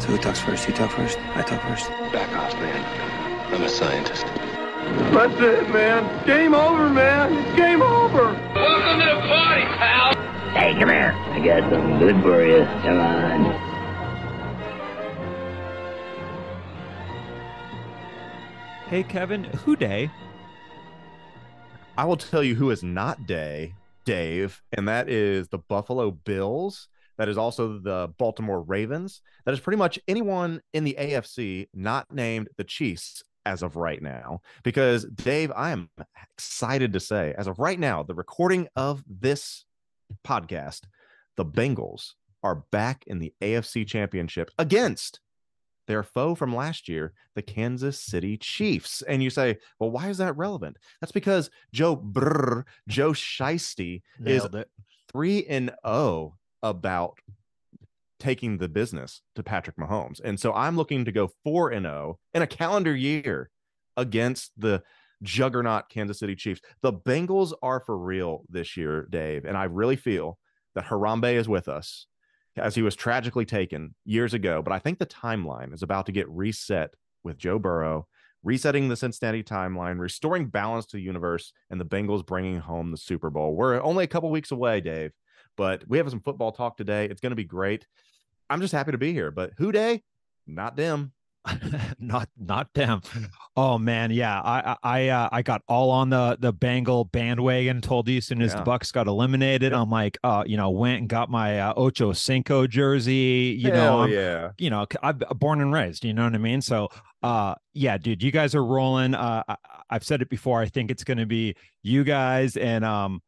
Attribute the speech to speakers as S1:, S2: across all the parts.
S1: So who talks first? You talk first? I talk first.
S2: Back off, man. I'm a scientist.
S3: That's it, man. Game over, man. It's game over.
S4: Welcome to the party, pal.
S5: Hey, come here. I got something good for you. Come on.
S6: Hey, Kevin, who day?
S7: I will tell you who is not day, Dave, and that is the Buffalo Bills. That is also the Baltimore Ravens. That is pretty much anyone in the AFC not named the Chiefs as of right now. Because, Dave, I am excited to say, as of right now, the recording of this podcast, the Bengals are back in the AFC Championship against their foe from last year, the Kansas City Chiefs. And you say, well, why is that relevant? That's because Joe Brr, Joe Shiesty is
S6: it.
S7: 3 and 0 about taking the business to Patrick Mahomes. And so I'm looking to go 4 and 0 in a calendar year against the juggernaut Kansas City Chiefs. The Bengals are for real this year, Dave, and I really feel that Harambe is with us as he was tragically taken years ago. But I think the timeline is about to get reset with Joe Burrow, resetting the Cincinnati timeline, restoring balance to the universe, and the Bengals bringing home the Super Bowl. We're only a couple weeks away, Dave, but we have some football talk today. It's going to be great. I'm just happy to be here. But who day? Not them.
S6: not not them. Oh man, yeah. I I uh, I got all on the the Bengal bandwagon. Told you as soon as
S7: Yeah.
S6: the Bucks got eliminated. I'm like, uh, you know, went and got my uh, Ocho Cinco jersey. You know, I'm,
S7: yeah.
S6: you know, I'm born and raised. You know what I mean? So, uh, yeah, dude, you guys are rolling. Uh, I, I've said it before. I think it's going to be you guys and um,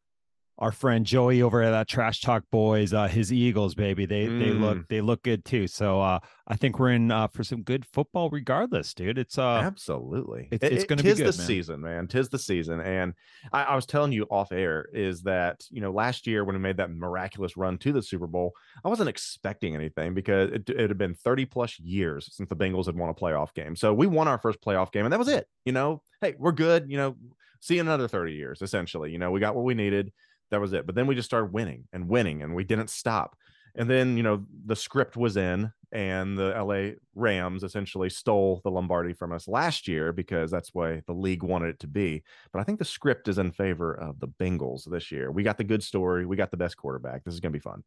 S6: our friend Joey over at that Trash Talk Boys. Uh, his Eagles, baby. They they look
S7: Mm.
S6: they look good too. So, uh, I think we're in uh, for some good football, regardless, dude. It's uh,
S7: Absolutely.
S6: it's-
S7: It-
S6: it's
S7: it-
S6: gonna be
S7: tis
S6: good,
S7: the
S6: man.
S7: season, man. Tis the season. And I, I was telling you off air is that, you know, last year when we made that miraculous run to the Super Bowl, I wasn't expecting anything because it, it had been 30 plus years since the Bengals had won a playoff game. So we won our first playoff game and that was it. You know, hey, we're good. You know, see you in another 30 years, essentially. You know, we got what we needed. That was it. But then we just started winning and winning and we didn't stop. And then, you know, the script was in, and the LA Rams essentially stole the Lombardi from us last year because that's why the league wanted it to be. But I think the script is in favor of the Bengals this year. We got the good story, we got the best quarterback. This is going to be fun.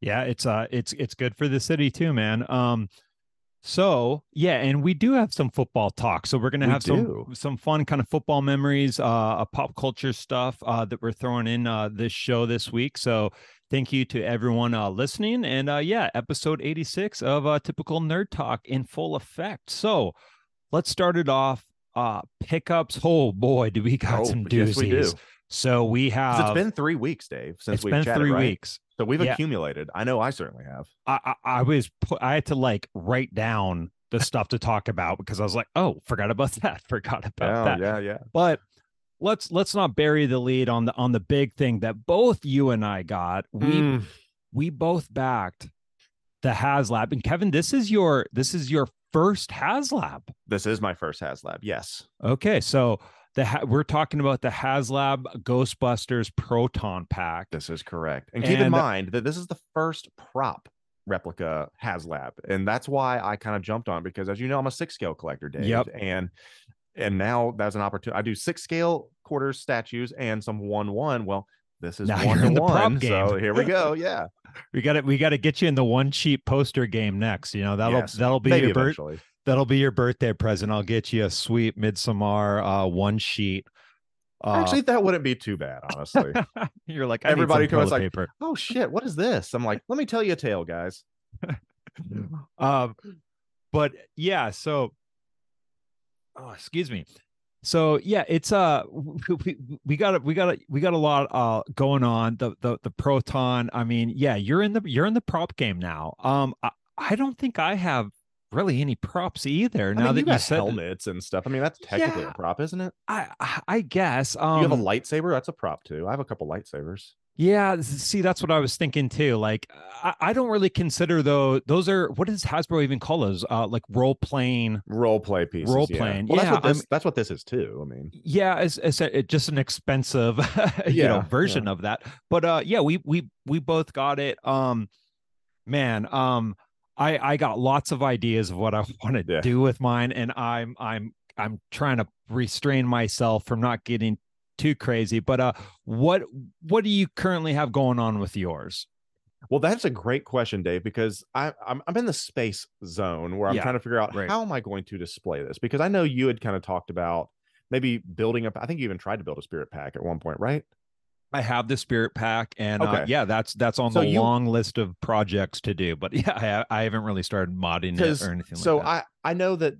S6: Yeah, it's uh it's it's good for the city too, man. Um so yeah, and we do have some football talk. So we're gonna
S7: We
S6: have
S7: do.
S6: some some fun kind of football memories, uh, uh pop culture stuff uh that we're throwing in uh this show this week. So thank you to everyone uh listening. And uh yeah, episode 86 of uh typical nerd talk in full effect. So let's start it off. Uh pickups. Oh boy, do we got
S7: Oh,
S6: some
S7: yes,
S6: doozies.
S7: we do.
S6: So we have
S7: it's been three weeks, Dave, since
S6: it's
S7: we've
S6: been
S7: chatted,
S6: three
S7: right?
S6: weeks.
S7: So we've
S6: Yeah.
S7: accumulated. I know I certainly have.
S6: I, I I was put, I had to like write down the stuff to talk about because I was like, oh, forgot about that, forgot about
S7: Oh,
S6: that.
S7: yeah, yeah.
S6: But let's let's not bury the lead on the on the big thing that both you and I got. We
S7: Mm,
S6: we both backed the HasLab, and Kevin, this is your this is your first HasLab.
S7: this is my first HasLab. Yes.
S6: Okay, so the ha- we're talking about the HasLab Ghostbusters Proton Pack.
S7: This is correct. And keep in mind that this is the first prop replica HasLab. And that's why I kind of jumped on because as you know, I'm a six scale collector, Dave.
S6: Yep.
S7: And and now that's an opportunity. I do six scale quarters statues and some one one. Well, this is
S6: Now
S7: one to one. So here we go. Yeah.
S6: We got to we got to get you in the one cheap poster game next. You know that'll
S7: Yes.
S6: that'll be your birth. That'll be your birthday present. I'll get you a sweet Midsommar uh, one sheet. Uh,
S7: Actually, that wouldn't be too bad, honestly.
S6: you're like
S7: everybody comes like-
S6: paper.
S7: oh shit, what is this? I'm like, let me tell you a tale, guys.
S6: Um, but yeah, so oh, excuse me. So yeah, it's uh we, we got a, we got a, we got a lot uh going on. The the the proton. I mean, yeah, you're in the you're in the prop game now. Um, I, I don't think I have really any props either.
S7: I
S6: Now
S7: mean,
S6: that
S7: you
S6: you said,
S7: helmets and stuff. I mean, that's technically
S6: Yeah.
S7: a prop, isn't it?
S6: I I- guess um
S7: you have a lightsaber, that's a prop too. I have a couple lightsabers.
S6: Yeah, see, that's what I was thinking too. Like, I, I don't really consider though. Those are what does Hasbro even call those? Uh, like role playing.
S7: Role play pieces.
S6: Role
S7: yeah.
S6: playing,
S7: Well, that's
S6: yeah,
S7: what this that's what this is too. I mean,
S6: Yeah, it's, it's a, it- just an expensive, you know,
S7: Yeah,
S6: version of that. But uh, yeah, we we we both got it. Um, man, um, I I got lots of ideas of what I want to
S7: Yeah.
S6: do with mine, and I'm I'm I'm trying to restrain myself from not getting too crazy. But uh, what what do you currently have going on with yours?
S7: Well, that's a great question, Dave, because I, I'm I'm in the space zone where I'm
S6: Yeah,
S7: trying to figure out
S6: right.
S7: how am I going to display this because I know you had kind of talked about maybe building up. I think you even tried to build a spirit pack at one point, right?
S6: I have the spirit pack, and uh, yeah, that's that's on
S7: So
S6: the
S7: you-
S6: long list of projects to do. But yeah, I, I haven't really started modding it or anything.
S7: so
S6: like that.
S7: I I know that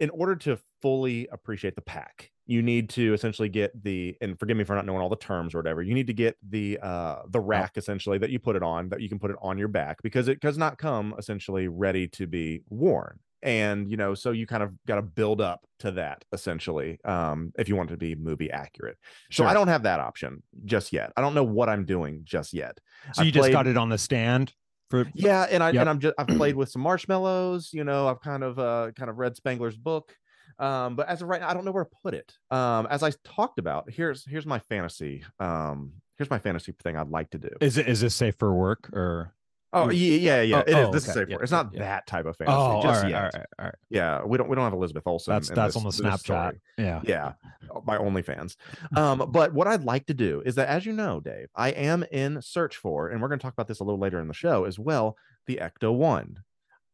S7: in order to fully appreciate the pack, you need to essentially get the and forgive me for not knowing all the terms or whatever. You need to get the uh the rack essentially that you put it on that you can put it on your back because it does not come essentially ready to be worn. And you know, so you kind of got to build up to that essentially, um, if you want it to be movie accurate. So I don't have that option just yet. I don't know what I'm doing just yet.
S6: so
S7: I
S6: you just got it on the stand for
S7: yeah and i
S6: Yep.
S7: and i'm just i've played with some marshmallows you know i've kind of uh kind of read Spengler's book um but as of right now i don't know where to put it um as i talked about here's here's my fantasy um here's my fantasy thing i'd like to do
S6: Is it is this safe for work or?
S7: Oh yeah yeah yeah
S6: Oh,
S7: it is
S6: oh,
S7: this is safe
S6: yeah,
S7: for it's not
S6: yeah.
S7: that type of fantasy
S6: Oh,
S7: just
S6: right,
S7: yet
S6: all right, all right.
S7: yeah we don't we don't have elizabeth olsen
S6: That's that's
S7: this-
S6: on the Snapchat. Yeah.
S7: yeah my OnlyFans. Um, but what I'd like to do is that, as you know, Dave, I am in search for, and we're going to talk about this a little later in the show as well, the Ecto One.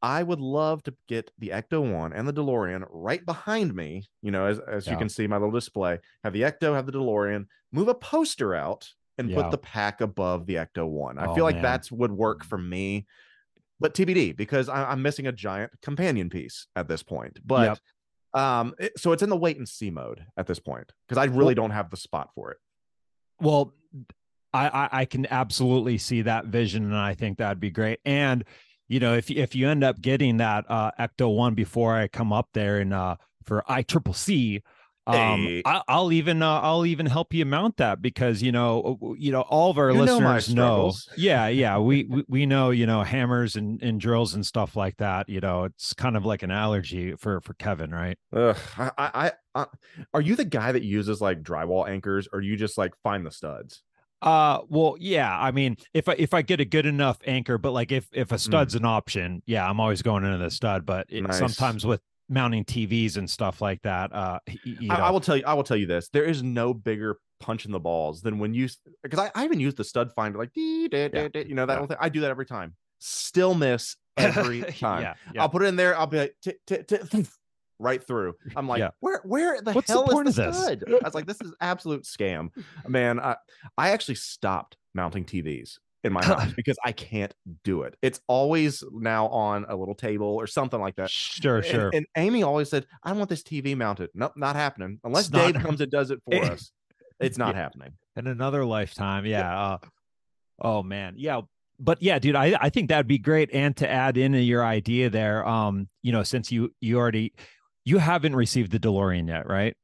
S7: I would love to get the Ecto One and the DeLorean right behind me. You know, as as you can see my little display, have the Ecto, have the DeLorean, move a poster out, and
S6: Yeah.
S7: put the pack above the Ecto One. I
S6: Oh,
S7: feel like
S6: man.
S7: that's would work for me. But TBD because I, I'm missing a giant companion piece at this point. But
S6: Yep.
S7: um, it- so it's in the wait and see mode at this point because I really don't have the spot for it.
S6: Well, I, I I can absolutely see that vision, and I think that'd be great. And you know, if if you end up getting that uh Ecto one before I come up there and uh for I triple C, um,
S7: Hey.
S6: I, I'll even uh, I'll even help you mount that because you know uh, you know all of our
S7: You
S6: listeners know,
S7: struggles.
S6: yeah yeah we, we we know you know hammers and and drills and stuff like that. You know, it's kind of like an allergy for for Kevin, right?
S7: Ugh, I, I, I, are you the guy that uses like drywall anchors, or you just like find the studs?
S6: Uh, well, yeah. I mean, if I if I get a good enough anchor, but like if if a stud's an option, yeah, I'm always going into the stud. But it,
S7: Nice.
S6: sometimes with mounting TVs and stuff like that, uh, you
S7: I,
S6: know,
S7: I will tell you, I will tell you this: there is no bigger punch in the balls than when you, because I, I even use the stud finder, like dee, dee,
S6: Yeah.
S7: dee, you know that
S6: Yeah.
S7: whole thing. I do that every time. Still miss every time.
S6: yeah, yeah.
S7: I'll put it in there. I'll be like, "Tick, tick, tick," right through. I'm like,
S6: Yeah.
S7: where, where the
S6: What's the
S7: hell
S6: point
S7: is the
S6: this?
S7: stud? I was like, this is absolute scam, man. I, I actually stopped mounting TVs in my house because I can't do it. It's always now on a little table or something like that.
S6: Sure, sure.
S7: And, Amy always said, I want this TV mounted. Nope, not happening. Unless
S6: It's not-
S7: Dave comes and does it for
S6: Eh.
S7: us. It's not
S6: Yeah.
S7: happening.
S6: in another lifetime, yeah. Uh, oh man, yeah. But yeah, dude, I I think that'd be great. And to add in your idea there, um, you know, since you you already you haven't received the DeLorean yet, right?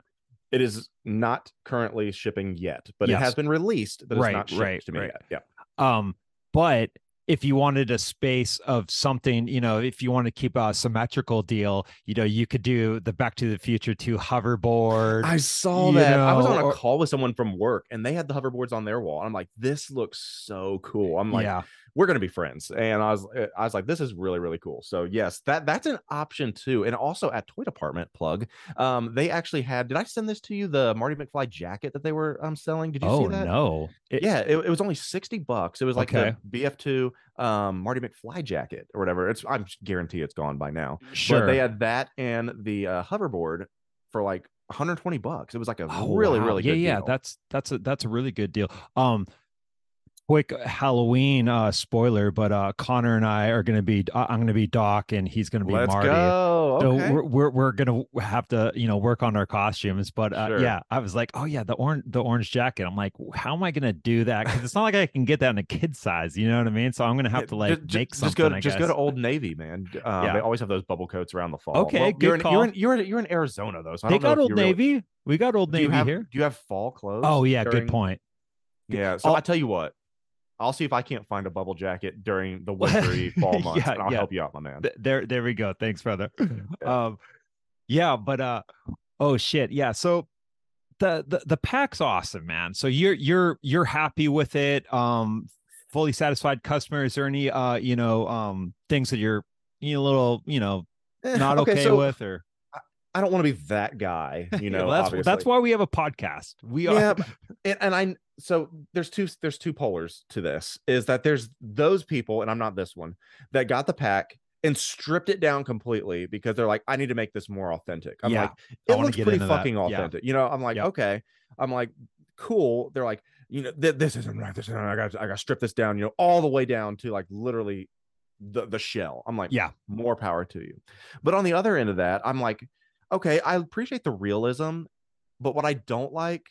S7: It is not currently shipping yet, but it has been released, but it's
S6: Right,
S7: not shipped
S6: right,
S7: to me
S6: right.
S7: yet. Yeah.
S6: Um, but if you wanted a space of something, you know, if you want to keep a symmetrical deal, you know, you could do the Back to the Future 2 hoverboard.
S7: I saw that. I was on a
S6: or-
S7: call with someone from work and they had the hoverboards on their wall. I'm like, this looks so cool. I'm like,
S6: yeah,
S7: we're gonna be friends. And I was I was like, this is really, really cool. So yes, that that's an option too. And also at Toy Department plug, um, they actually had did I send this to you? The Marty McFly jacket that they were um selling. Did you
S6: oh
S7: see that?
S6: no. It-
S7: yeah, it, it was only 60 bucks. It was like
S6: Okay.
S7: the BF2 um Marty McFly jacket or whatever. It's I'm guarantee it's gone by now.
S6: Sure.
S7: But they had that and the uh, hoverboard for like 120 bucks. It was like a
S6: Oh,
S7: really,
S6: wow.
S7: really
S6: yeah,
S7: good
S6: yeah.
S7: deal.
S6: That's that's a that's a really good deal. Um, quick Halloween uh spoiler, but uh Connor and I are gonna be uh, I'm gonna be Doc and he's gonna be
S7: Let's
S6: Marty.
S7: go.
S6: So
S7: Okay.
S6: we're, we're we're gonna have to you know work on our costumes, but uh,
S7: Sure.
S6: yeah, I was like, oh yeah, the orange the orange jacket. I'm like, how am I gonna do that? Because it's not like I can get that in a kid size, you know what I mean? So I'm gonna have to like
S7: ju- ju-
S6: make
S7: just,
S6: something.
S7: go to, just go to Old Navy, man. Um,
S6: Yeah.
S7: They always have those bubble coats around the fall.
S6: Okay,
S7: Well,
S6: good
S7: you're in,
S6: call.
S7: You're in, you're in, you're in Arizona though, so
S6: They got Old
S7: you really-
S6: Navy. We got Old
S7: Do
S6: Navy
S7: have,
S6: here.
S7: Do you have fall clothes?
S6: Oh yeah,
S7: during-
S6: good point.
S7: Yeah. So
S6: Oh.
S7: I tell you what, I'll see if I can't find a bubble jacket during the wintry fall months,
S6: Yeah,
S7: and I'll
S6: yeah.
S7: help you out, my man.
S6: There there we go thanks brother um yeah but uh oh shit yeah so the, the the pack's awesome man so you're you're you're happy with it um fully satisfied customer is there any uh you know um things that you're you a little, you know,
S7: Eh,
S6: not okay,
S7: so
S6: with or
S7: I don't want to be that guy, you know.
S6: Well, that's
S7: obviously.
S6: that's why we have a podcast. We are
S7: yeah, and, and I so there's two there's two polars to this is that there's those people, and I'm not this one, that got the pack and stripped it down completely because they're like, I need to make this more authentic. I'm
S6: Yeah,
S7: like, it looks pretty
S6: into that.
S7: fucking
S6: Yeah.
S7: authentic. You know, I'm like,
S6: Yep.
S7: okay. I'm like, cool. They're like, you know, th- this isn't right. This isn't right. I got I got to strip this down, you know, all the way down to like literally the the shell. I'm like,
S6: Yeah.
S7: more power to you. But on the other end of that, I'm like, okay, I appreciate the realism, but what I don't like,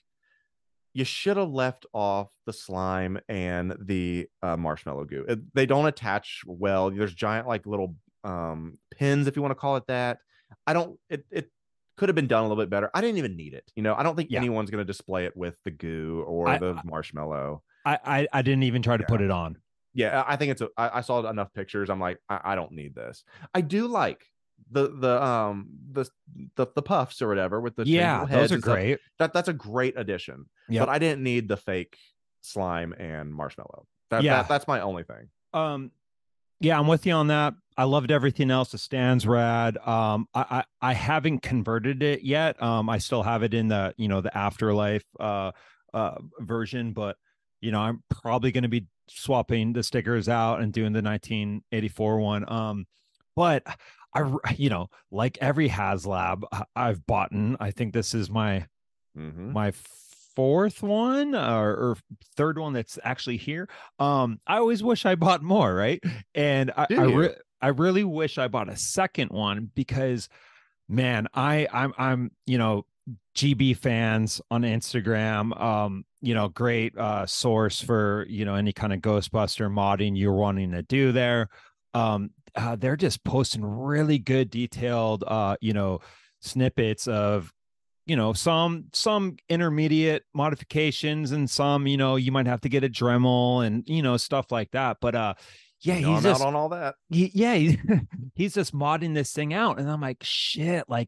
S7: you should have left off the slime and the uh, marshmallow goo. They don't attach well. There's giant like little um pins, if you want to call it that. I don't. It it could have been done a little bit better. I didn't even need it. You know, I don't think
S6: Yeah.
S7: anyone's going to display it with the goo or
S6: I-
S7: the marshmallow.
S6: I, I I didn't even try to
S7: Yeah.
S6: put it on.
S7: Yeah, I I think it's a. I, I saw enough pictures. I'm like, I, I don't need this. I do like the the um the the, the puffs or whatever with the
S6: Yeah, those are great.
S7: That that's a great addition.
S6: Yep.
S7: But I didn't need the fake slime and marshmallow. That,
S6: Yeah.
S7: that that's my only thing.
S6: Um, yeah, I'm with you on that. I loved everything else. The stands rad. Um, I, I I haven't converted it yet. Um, I still have it in the you know the afterlife uh uh version, but you know I'm probably going to be swapping the stickers out and doing the 1984 one. Um, but I you know like every HasLab I've bought. I think this is my
S7: Mhm.
S6: my fourth one or, or third one that's actually here. Um, I always wish I bought more, right? And I I, re- I really wish I bought a second one because, man, I I'm I'm you know GB fans on Instagram. Um, you know, great uh source for you know any kind of Ghostbuster modding you're wanting to do there. Um, uh, they're just posting really good, detailed, uh, you know, snippets of you know some some intermediate modifications and some you know you might have to get a dremel and you know stuff like that but uh yeah
S7: You know,
S6: he's
S7: I'm
S6: just
S7: out on all that.
S6: he, yeah he- he's just modding this thing out and i'm like shit like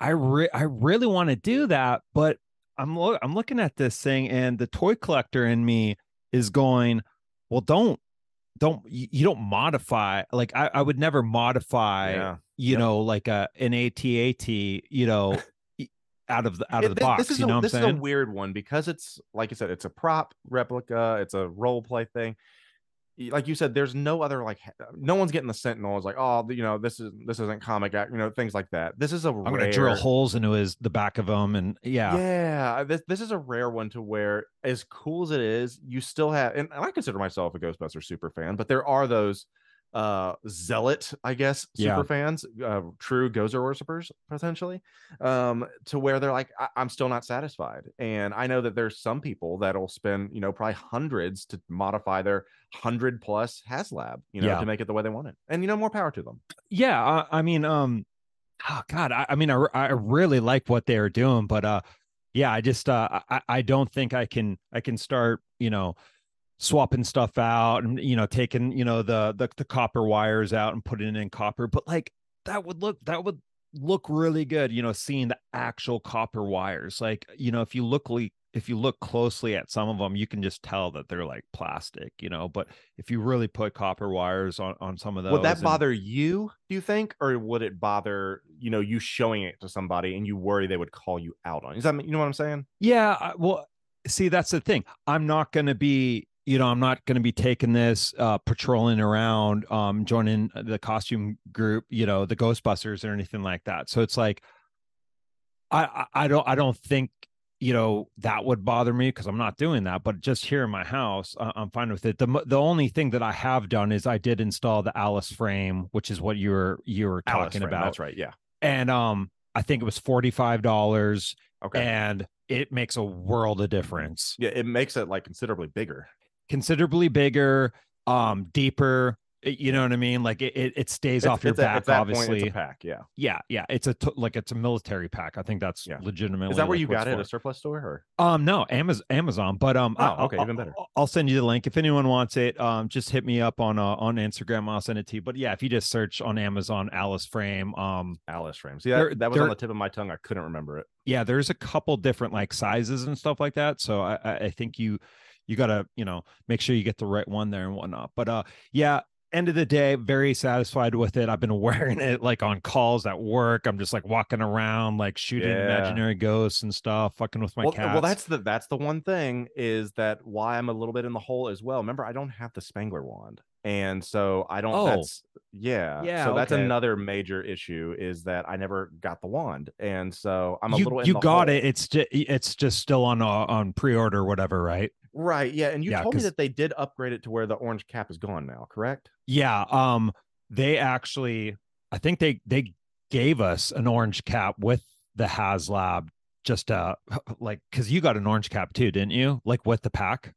S6: i re- i really want to do that but i'm lo- i'm looking at this thing and the toy collector in me is going well don't don't you, don't modify like I, I would never modify
S7: Yeah.
S6: you
S7: Yep.
S6: know like a an ATAT you know out of the out of the
S7: thi-
S6: box
S7: This is
S6: you
S7: a,
S6: what I'm
S7: this is a weird one because it's like I said, it's a prop replica, it's a role play thing. Like you said, there's no other like uh, no one's getting the sentinel. Is like, oh, you know, this is this isn't comic, act, you know, things like that. This is a
S6: I'm gonna drill holes into his the back of him and yeah
S7: Yeah, this this is a rare one to where, as cool as it is, you still have, and I consider myself a Ghostbuster super fan, but there are those uh zealot, I guess, super
S6: Yeah.
S7: fans, uh, true Gozer worshippers potentially, um, to where they're like, I- I'm still not satisfied, and I know that there's some people that'll spend, you know, probably hundreds to modify their hundred plus HasLab, you know,
S6: Yeah.
S7: to make it the way they want it, and you know, more power to them.
S6: yeah I, I mean um oh god I, I mean I, I really like what they're doing but uh yeah I just uh I, I don't think I can I can start you know swapping stuff out and you know taking you know the the, the copper wires out and putting it in copper but like that would look that would look really good you know seeing the actual copper wires like you know if you look le- if you look closely at some of them you can just tell that they're like plastic you know but if you really put copper wires on on some of those
S7: Would that
S6: and-
S7: bother you, do you think? Or would it bother, you know, you showing it to somebody and you worry they would call you out on it? Is that you know what I'm saying?
S6: Yeah, I- well, see, that's the thing. I'm not going to be, you know, I'm not going to be taking this, uh, patrolling around, um, joining the costume group, you know, the Ghostbusters or anything like that. So it's like, I, I, don't, I don't think, you know, that would bother me because I'm not doing that. But just here in my house, I'm fine with it. The the only thing that I have done is I did install the Alice frame, which is what you were you were
S7: Alice
S6: talking
S7: frame,
S6: about,
S7: That's right. Yeah.
S6: and um, I think it was forty five dollars,
S7: Okay.
S6: and it makes a world of difference
S7: yeah, it makes it like considerably bigger.
S6: Considerably bigger um deeper you know what i mean like it it, it stays
S7: It's-
S6: off your back
S7: that
S6: obviously
S7: point, a pack. Yeah.
S6: yeah yeah it's a t- like it's a military pack i think that's
S7: Yeah.
S6: legitimately
S7: Is that where
S6: like
S7: you got it at a surplus store or?
S6: um no amazon amazon but um I-
S7: Oh, okay,
S6: I'll,
S7: even better.
S6: I'll, send you the link if anyone wants it um just hit me up on uh, on instagram i'll send it to you but yeah if you just search on amazon alice frame um
S7: Alice frames. See, that, that was on the tip of my tongue. I couldn't remember it.
S6: yeah there's a couple different like sizes and stuff like that so i i I think you you gotta you know make sure you get the right one there and whatnot but uh yeah end of the day, very satisfied with it. I've been wearing it like on calls at work. I'm just like walking around, like shooting
S7: Yeah.
S6: imaginary ghosts and stuff, fucking with my
S7: well,
S6: cats.
S7: well, that's the that's the one thing is that why I'm a little bit in the hole as well. Remember, I don't have the Spengler wand, and so I don't.
S6: Oh.
S7: That's yeah,
S6: Yeah,
S7: So that's
S6: okay.
S7: another major issue is that I never got the wand, and so I'm a
S6: you,
S7: little. In
S6: you
S7: the
S6: got
S7: hole.
S6: it. It's just it's just still on uh, on pre-order, whatever, right?
S7: Right. Yeah, and you
S6: Yeah,
S7: told me that they did upgrade it to where the orange cap is gone now. Correct?
S6: Yeah. Um, they actually, I think they they gave us an orange cap with the HasLab, just uh, like because you got an orange cap too, didn't you? Like with the pack.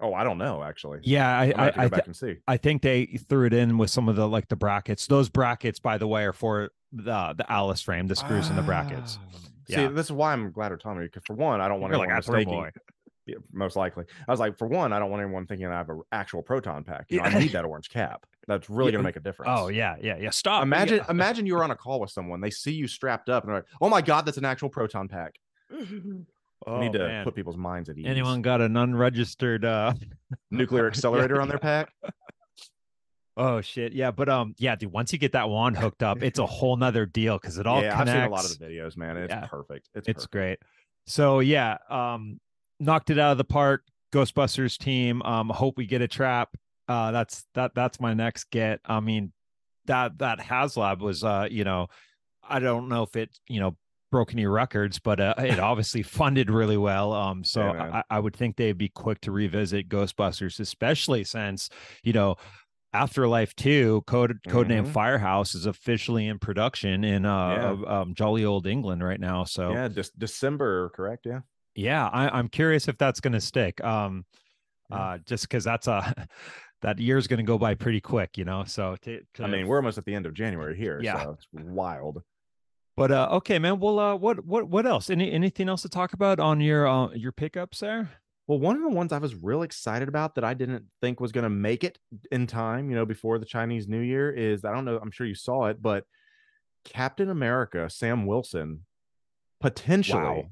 S7: Oh, I don't know actually.
S6: Yeah, I I
S7: go
S6: I,
S7: back
S6: th-
S7: and see.
S6: I think they threw it in with some of the like the brackets. Those brackets, by the way, are for the the Alice frame, the screws and the brackets.
S7: Ah.
S6: Yeah.
S7: See, this is why I'm glad you're telling me because for one, I don't want
S6: You're
S7: anyone
S6: like, "Ah, throw 'em
S7: mistaking.
S6: away."
S7: Yeah, most likely, I was like, for one, I don't want anyone thinking I have an actual proton pack. You know, I need that orange cap. That's really
S6: Yeah.
S7: gonna make a difference.
S6: Oh yeah, yeah, yeah. Stop.
S7: Imagine,
S6: Yeah.
S7: imagine you were on a call with someone. They see you strapped up, and they're like, "Oh my god, that's an actual proton pack." we
S6: Oh,
S7: need to
S6: man.
S7: put people's minds at ease.
S6: Anyone got an unregistered uh
S7: nuclear accelerator on their pack?
S6: Oh shit. Yeah, but um yeah, dude, once you get that wand hooked up, it's a whole nother deal because it all
S7: yeah,
S6: connects.
S7: I've seen a lot of the videos, man. It's
S6: Yeah.
S7: perfect. It's
S6: it's
S7: perfect.
S6: great. So yeah, um knocked it out of the park. Ghostbusters team. Um hope we get a trap. Uh that's that that's my next get. I mean, that that HasLab was uh, you know, I don't know if it, you know, broke any records, but uh, it obviously funded really well. Um, so
S7: Yeah.
S6: I, I would think they'd be quick to revisit Ghostbusters, especially since, you know, Afterlife 2, code codename
S7: Mhm.
S6: Firehouse is officially in production in uh
S7: Yeah.
S6: um, jolly old England right now. So
S7: Yeah, Dec- December, correct? Yeah.
S6: Yeah, I, I'm curious if that's going to stick. Um,
S7: Yeah.
S6: uh, just because that's a that year's going to go by pretty quick, you know. So to,
S7: I mean, we're almost at the end of January here,
S6: Yeah.
S7: so it's wild.
S6: but uh, okay, man. Well, uh, what what what else? Any anything else to talk about on your uh, your pickups there?
S7: Well, one of the ones I was real excited about that I didn't think was going to make it in time, you know, before the Chinese New Year is I don't know, I'm sure you saw it, but Captain America, Sam Wilson, potentially
S6: Wow.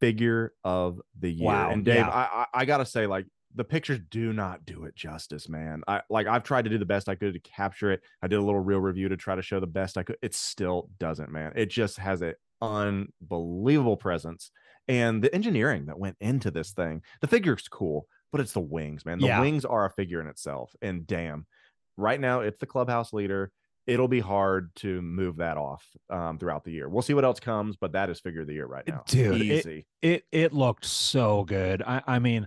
S7: Figure of the year.
S6: Wow,
S7: And Dave,
S6: yeah.
S7: I, I I gotta say, like the pictures do not do it justice, man. I like I've tried to do the best I could to capture it. I did a little real review to try to show the best I could. It still doesn't, man. It just has an unbelievable presence and the engineering that went into this thing. The figure's cool, but it's the wings, man. The
S6: Yeah.
S7: wings are a figure in itself. And damn, right now it's the clubhouse leader. It'll be hard to move that off um, throughout the year. We'll see what else comes, but that is figure of the year right now.
S6: Dude, it-
S7: easy.
S6: It it looked so good. I I mean,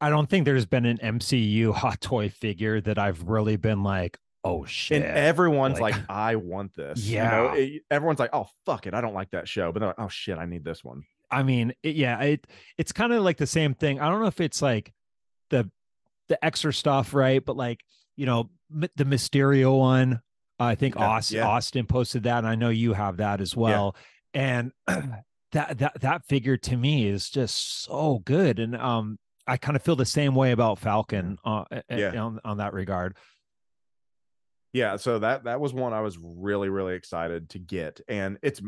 S6: I don't think there's been an MCU hot toy figure that I've really been like, oh shit.
S7: and everyone's
S6: Like-
S7: like, I want this. You
S6: Yeah.
S7: know, it- everyone's like, oh fuck it, I don't like that show, but they're like, oh shit, I need this one.
S6: I mean, it, yeah, it it's kind of like the same thing. I don't know if it's like the the extra stuff, right? But like you know, m- the Mysterio one. I think
S7: Yeah,
S6: Austin,
S7: yeah.
S6: Austin posted that, and I know you have that as well. And that that that figure to me is just so good, and um, I kind of feel the same way about Falcon. Uh,
S7: Yeah.
S6: on on that regard.
S7: yeah so that that was one i was really really excited to get and it's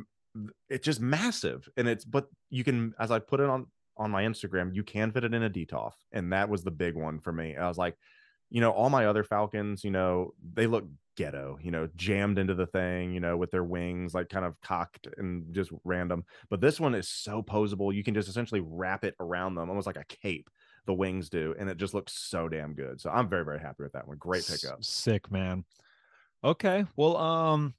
S7: it's just massive and it's but you can as i put it on on my instagram you can fit it in a Detolf and that was the big one for me i was like you know all my other falcons you know they look ghetto you know jammed into the thing you know with their wings like kind of cocked and just random but this one is so posable you can just essentially wrap it around them almost like a cape the wings do and it just looks so damn good so i'm very very happy with that one great pickup
S6: Sick man. Okay. Well, um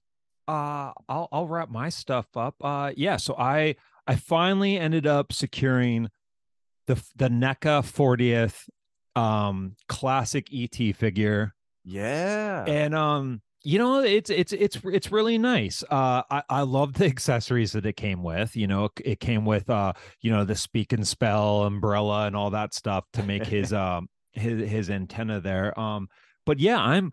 S6: uh I'll I'll wrap my stuff up. Uh yeah, so I I finally ended up securing the the NECA 40th um classic ET figure.
S7: yeah
S6: And um you know it's it's it's it's really nice. Uh I I love the accessories that it came with. You know, it came with uh you know the speak and spell umbrella and all that stuff to make his um his his antenna there. Um but yeah, I'm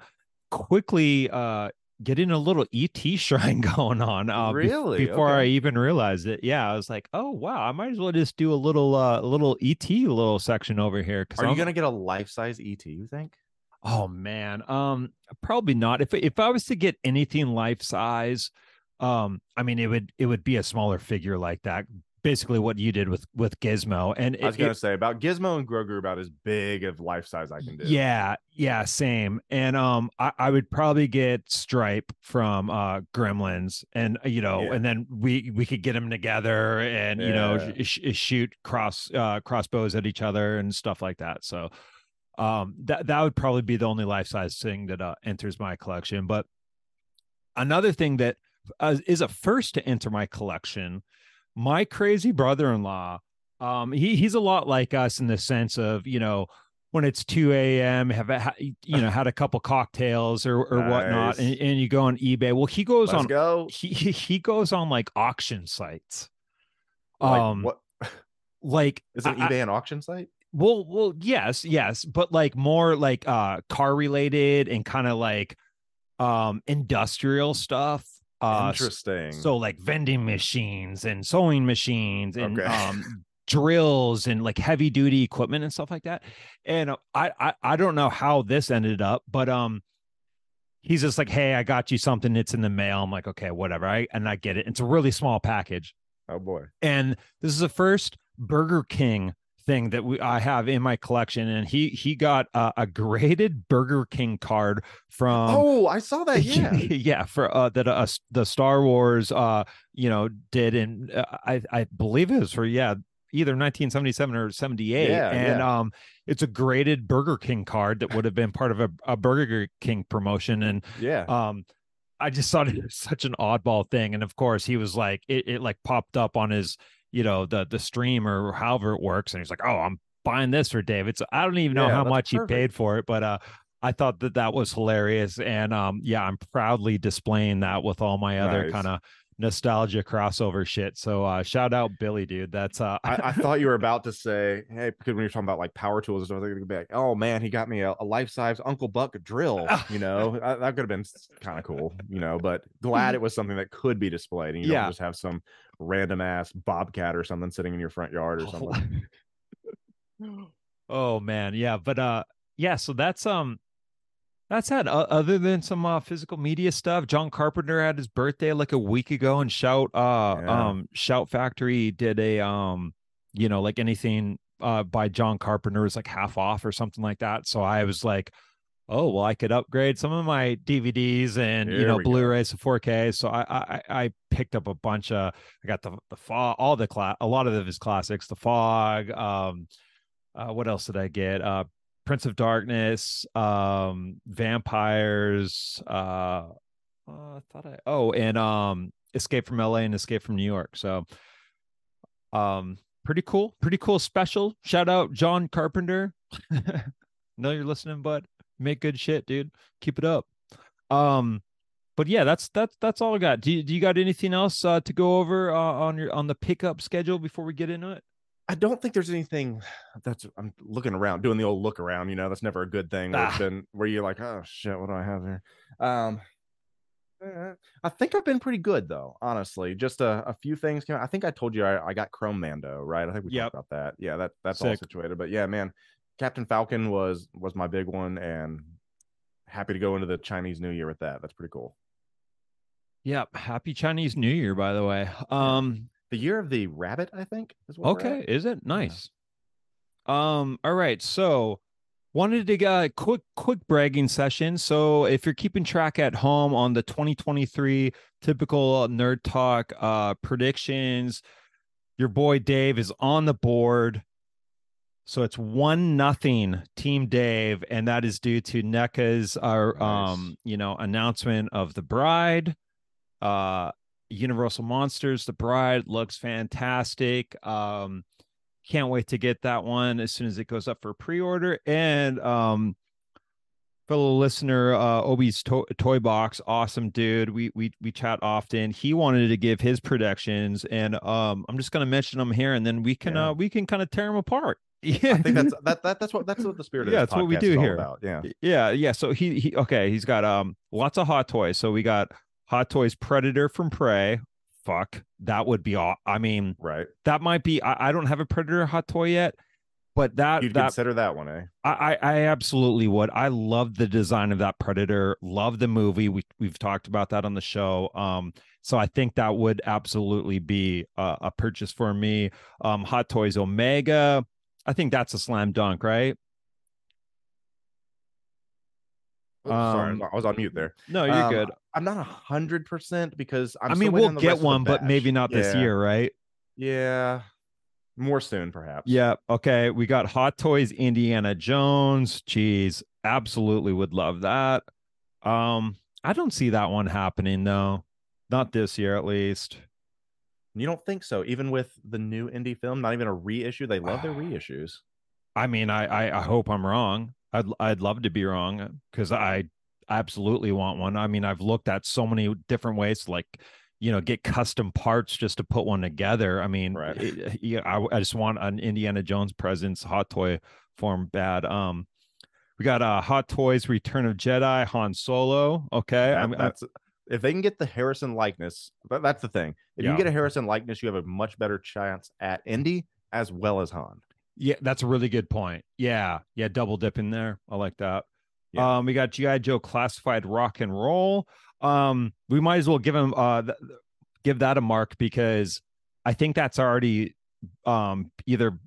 S6: quickly uh getting a little ET shrine going on uh
S7: Really?
S6: before I even realized it. Yeah, I was like, "Oh, wow, I might as well just do a little uh little ET little section over here
S7: Are you gonna get a life size ET? You think?
S6: Oh man, um, probably not. If if I was to get anything life size, um, I mean, it would it would be a smaller figure like that, basically what you did with with Gizmo. And
S7: I was gonna
S6: it-
S7: say about Gizmo and Grogu about as big of life size I can do.
S6: yeah, yeah, same. And um, I, I would probably get Stripe from uh Gremlins, and uh, you know,
S7: Yeah.
S6: and then we we could get them together, and you know, sh- sh- shoot cross uh crossbows at each other and stuff like that. So, um, that that would probably be the only life size thing that uh, enters my collection. But another thing that uh, is a first to enter my collection, my crazy brother-in-law. Um, he he's a lot like us in the sense of you know when it's 2 a.m. have a, you know had a couple cocktails or or whatnot, and, and you go on eBay. Well, he goes
S7: Let's
S6: on
S7: go.
S6: he he goes on like auction sites.
S7: Like,
S6: um,
S7: what
S6: like
S7: is it
S6: I- I-
S7: eBay an auction site?
S6: well, well, yes, yes, but like more like uh car related and kind of like um industrial stuff. Uh
S7: Interesting.
S6: so like vending machines and sewing machines and
S7: Okay.
S6: um drills and like heavy duty equipment and stuff like that. And uh, I, I I don't know how this ended up, but um he's just like, "Hey, I got you something. It's in the mail." I'm like, "Okay, whatever." I and I get it. It's a really small package.
S7: oh boy.
S6: And this is the first Burger King thing that we I have in my collection and he he got uh, a graded Burger King card from
S7: oh, I saw that. Yeah.
S6: yeah, for uh that uh the Star Wars uh you know did in uh, I I believe it was for yeah either 1977 or 78
S7: Yeah,
S6: and
S7: yeah.
S6: um it's a graded Burger King card that would have been part of a, a Burger King promotion and
S7: yeah.
S6: um I just thought it was such an oddball thing and of course he was like it, it like popped up on his you know the the stream or however it works and he's like oh I'm buying this for David so I don't even know
S7: Yeah,
S6: how much he paid for it but uh I thought that that was hilarious and um yeah I'm proudly displaying that with all my other
S7: Nice.
S6: kind of nostalgia crossover shit so uh shout out Billy dude that's uh
S7: I, I thought you were about to say, hey, because when you're talking about like power tools and stuff, they're gonna be like, oh man, he got me a, a life size Uncle Buck drill. You know, that, that could have been kind of cool. You know, but glad it was something that could be displayed, and you
S6: Yeah.
S7: don't just have some random ass bobcat or something sitting in your front yard or something.
S6: oh man yeah but uh yeah so that's um that's that. uh, other than some uh, physical media stuff john carpenter had his birthday like a week ago and shout uh
S7: Yeah.
S6: um shout factory did a um you know like anything uh by john carpenter is like half off or something like that so i was like oh well i could upgrade some of my dvds and you know blu-rays to 4k so i i i picked up a bunch of i got the the fog all the class a lot of his classics the fog um uh what else did i get? Uh prince of darkness um vampires uh, uh i thought i oh and um escape from la and escape from new york. So um pretty cool pretty cool special. Shout out john carpenter. Know you're listening bud make good shit dude keep it up um but yeah that's that's that's all i got do you, do you got anything else uh, to go over uh, on your on the pickup schedule before we get into it
S7: I don't think there's anything that's I'm looking around, doing the old look around, you know, that's never a good thing. Where,
S6: Ah.
S7: been, where you're like, oh shit, what do I have here? Um eh, I think I've been pretty good though, honestly. Just a, a few things came out. I think I told you I, I got Chrome Mando, right? I think we
S6: Yep.
S7: talked about that. Yeah, that that's all situated. But yeah, man, Captain Falcon was was my big one and happy to go into the Chinese New Year with that. That's pretty cool.
S6: yep happy chinese new year by the way um
S7: The year of the rabbit, I think, is what
S6: Okay, is it nice? Um, all right. So wanted to get a quick quick bragging session. So if you're keeping track at home on the 2023 typical nerd talk uh predictions, your boy Dave is on the board. So it's one nothing team Dave, and that is due to NECA's uh,
S7: Nice.
S6: um, you know, announcement of the bride. Uh Universal Monsters, The Bride looks fantastic. Um, can't wait to get that one as soon as it goes up for pre-order. And um, fellow listener, uh, Obi's to- toy box, awesome dude. We we we chat often. He wanted to give his predictions, and um, I'm just gonna mention them here, and then we can
S7: Yeah.
S6: uh we can kind of tear them apart. Yeah,
S7: I think that's that, that that's what that's what the spirit of
S6: Yeah, that's what we do here.
S7: about. Yeah.
S6: yeah yeah so he he okay he's got um lots of hot toys so we got hot toys predator from prey fuck that would be all i mean
S7: Right.
S6: that might be I, I don't have a predator hot toy yet but that
S7: You'd
S6: that
S7: consider that one, eh?
S6: I, I I absolutely would. I love the design of that Predator. Love the movie. We we've talked about that on the show. Um, so I think that would absolutely be a, a purchase for me. Um, Hot Toys Omega. I think that's a slam dunk, right?
S7: Oh, sorry,
S6: Um,
S7: I was on mute there.
S6: No, you're
S7: Um,
S6: good.
S7: I'm not a hundred percent because I'm
S6: i mean, we'll get
S7: rest of the
S6: one, but maybe not this
S7: Yeah.
S6: year, right?
S7: Yeah, more soon, perhaps.
S6: Yeah. Okay. We got Hot Toys Indiana Jones. Jeez, absolutely would love that. Um, I don't see that one happening though. Not this year, at least.
S7: You don't think so? Even with the new indie film, not even a reissue. They love their reissues.
S6: I mean, I I, I hope I'm wrong. I'd I'd love to be wrong because I absolutely want one. I mean, I've looked at so many different ways to like, you know, get custom parts just to put one together. I mean,
S7: Right.
S6: it- yeah, I, I just want an Indiana Jones presence, hot toy form bad. Um, we got uh Hot Toys Return of Jedi Han Solo. Okay,
S7: That-
S6: I'm-
S7: that's if they can get the Harrison likeness. That, that's the thing. If you
S6: Yeah.
S7: can get a Harrison likeness, you have a much better chance at Indy as well as Han.
S6: Yeah, that's a really good point. Yeah, yeah, double dip in there. I like that.
S7: Yeah.
S6: Um, we got GI Joe classified rock and roll. Um, we might as well give him uh th- give that a mark because I think that's already um either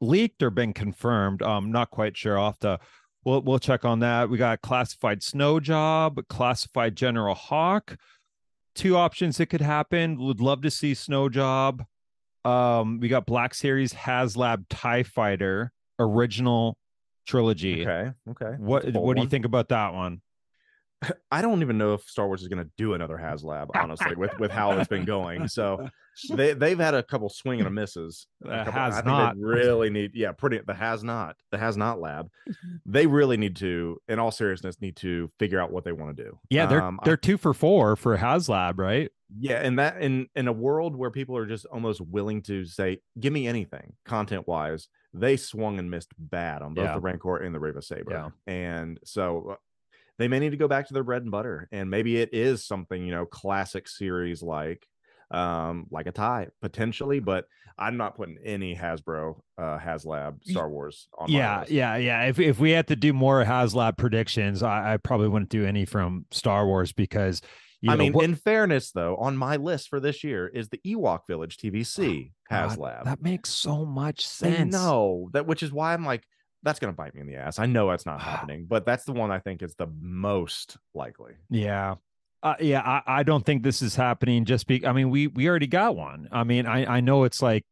S6: leaked or been confirmed. Um, not quite sure. I'll have to we'll we'll check on that. We got classified snow job, classified General Hawk. Two options that could happen. Would love to see snow job. Um, we got Black Series HasLab TIE Fighter original trilogy.
S7: Okay. Okay.
S6: What
S7: That's a bold
S6: what do you think about that one?
S7: I don't even know if Star Wars is going to do another HasLab, honestly, with with how it's been going. So they they've had a couple swing and a misses. A couple-
S6: has
S7: I think
S6: not.
S7: They really need, yeah, pretty the has not, the has not lab. They really need to, in all seriousness, need to figure out what they want to do.
S6: Yeah, they're
S7: Um,
S6: they're two for four for HasLab, right?
S7: yeah, and that in in a world where people are just almost willing to say, "Give me anything," content wise, they swung and missed bad on both
S6: Yeah.
S7: the Rancor and the Raven Saber.
S6: Yeah.
S7: and so they may need to go back to their bread and butter, and maybe it is something you know, classic series like um like a tie potentially but i'm not putting any hasbro uh haslab star wars on my
S6: Yeah,
S7: list.
S6: yeah, yeah. If if we had to do more HasLab predictions, I, I probably wouldn't do any from Star Wars because you
S7: I
S6: know,
S7: mean,
S6: what-
S7: in fairness, though, on my list for this year is the Ewok Village TVC
S6: God,
S7: HasLab.
S6: that makes so much sense.
S7: No, that, which is why I'm like, that's gonna bite me in the ass. I know that's not
S6: Ah.
S7: happening, but that's the one I think is the most likely.
S6: Yeah. Uh, yeah, I, I don't think this is happening just be I mean, we we already got one. I mean, I I know it's like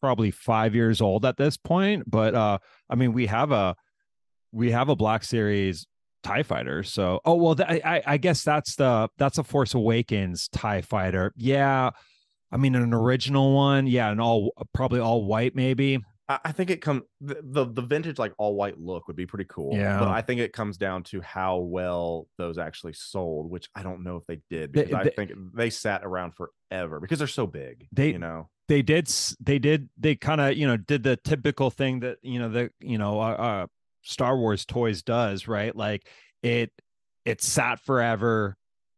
S6: probably 5 years old at this point, but uh I mean, we have a we have a Black Series TIE fighter. So, oh well, th- I I- I guess that's the that's a Force Awakens TIE fighter. Yeah. I mean, an original one, yeah, and all probably all white, maybe.
S7: I, think it comes the, the the vintage like all white look would be pretty cool.
S6: Yeah.
S7: but I think it comes down to how well those actually sold, which I don't know if they did
S6: They-
S7: because I
S6: they-
S7: think they sat around forever because they're so big.
S6: They-
S7: you know,
S6: they did they did they kind of you know did the typical thing that you know the you know uh, uh star wars toys does right like it it sat forever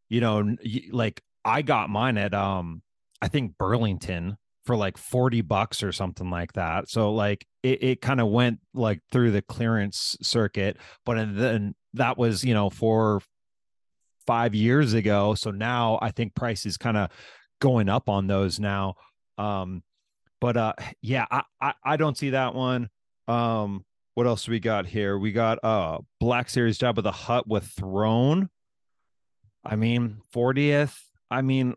S6: you know like i got mine at um i think burlington for like 40 bucks or something like that so like it, it kind of went like through the clearance circuit but and then that was you know for five years ago so now i think price is kind of going up on those now um, but uh, yeah, I, I I don't see that one. Um, what else we got here? We got uh Black Series Jabba the Hutt with Throne. I mean, 40th. I mean,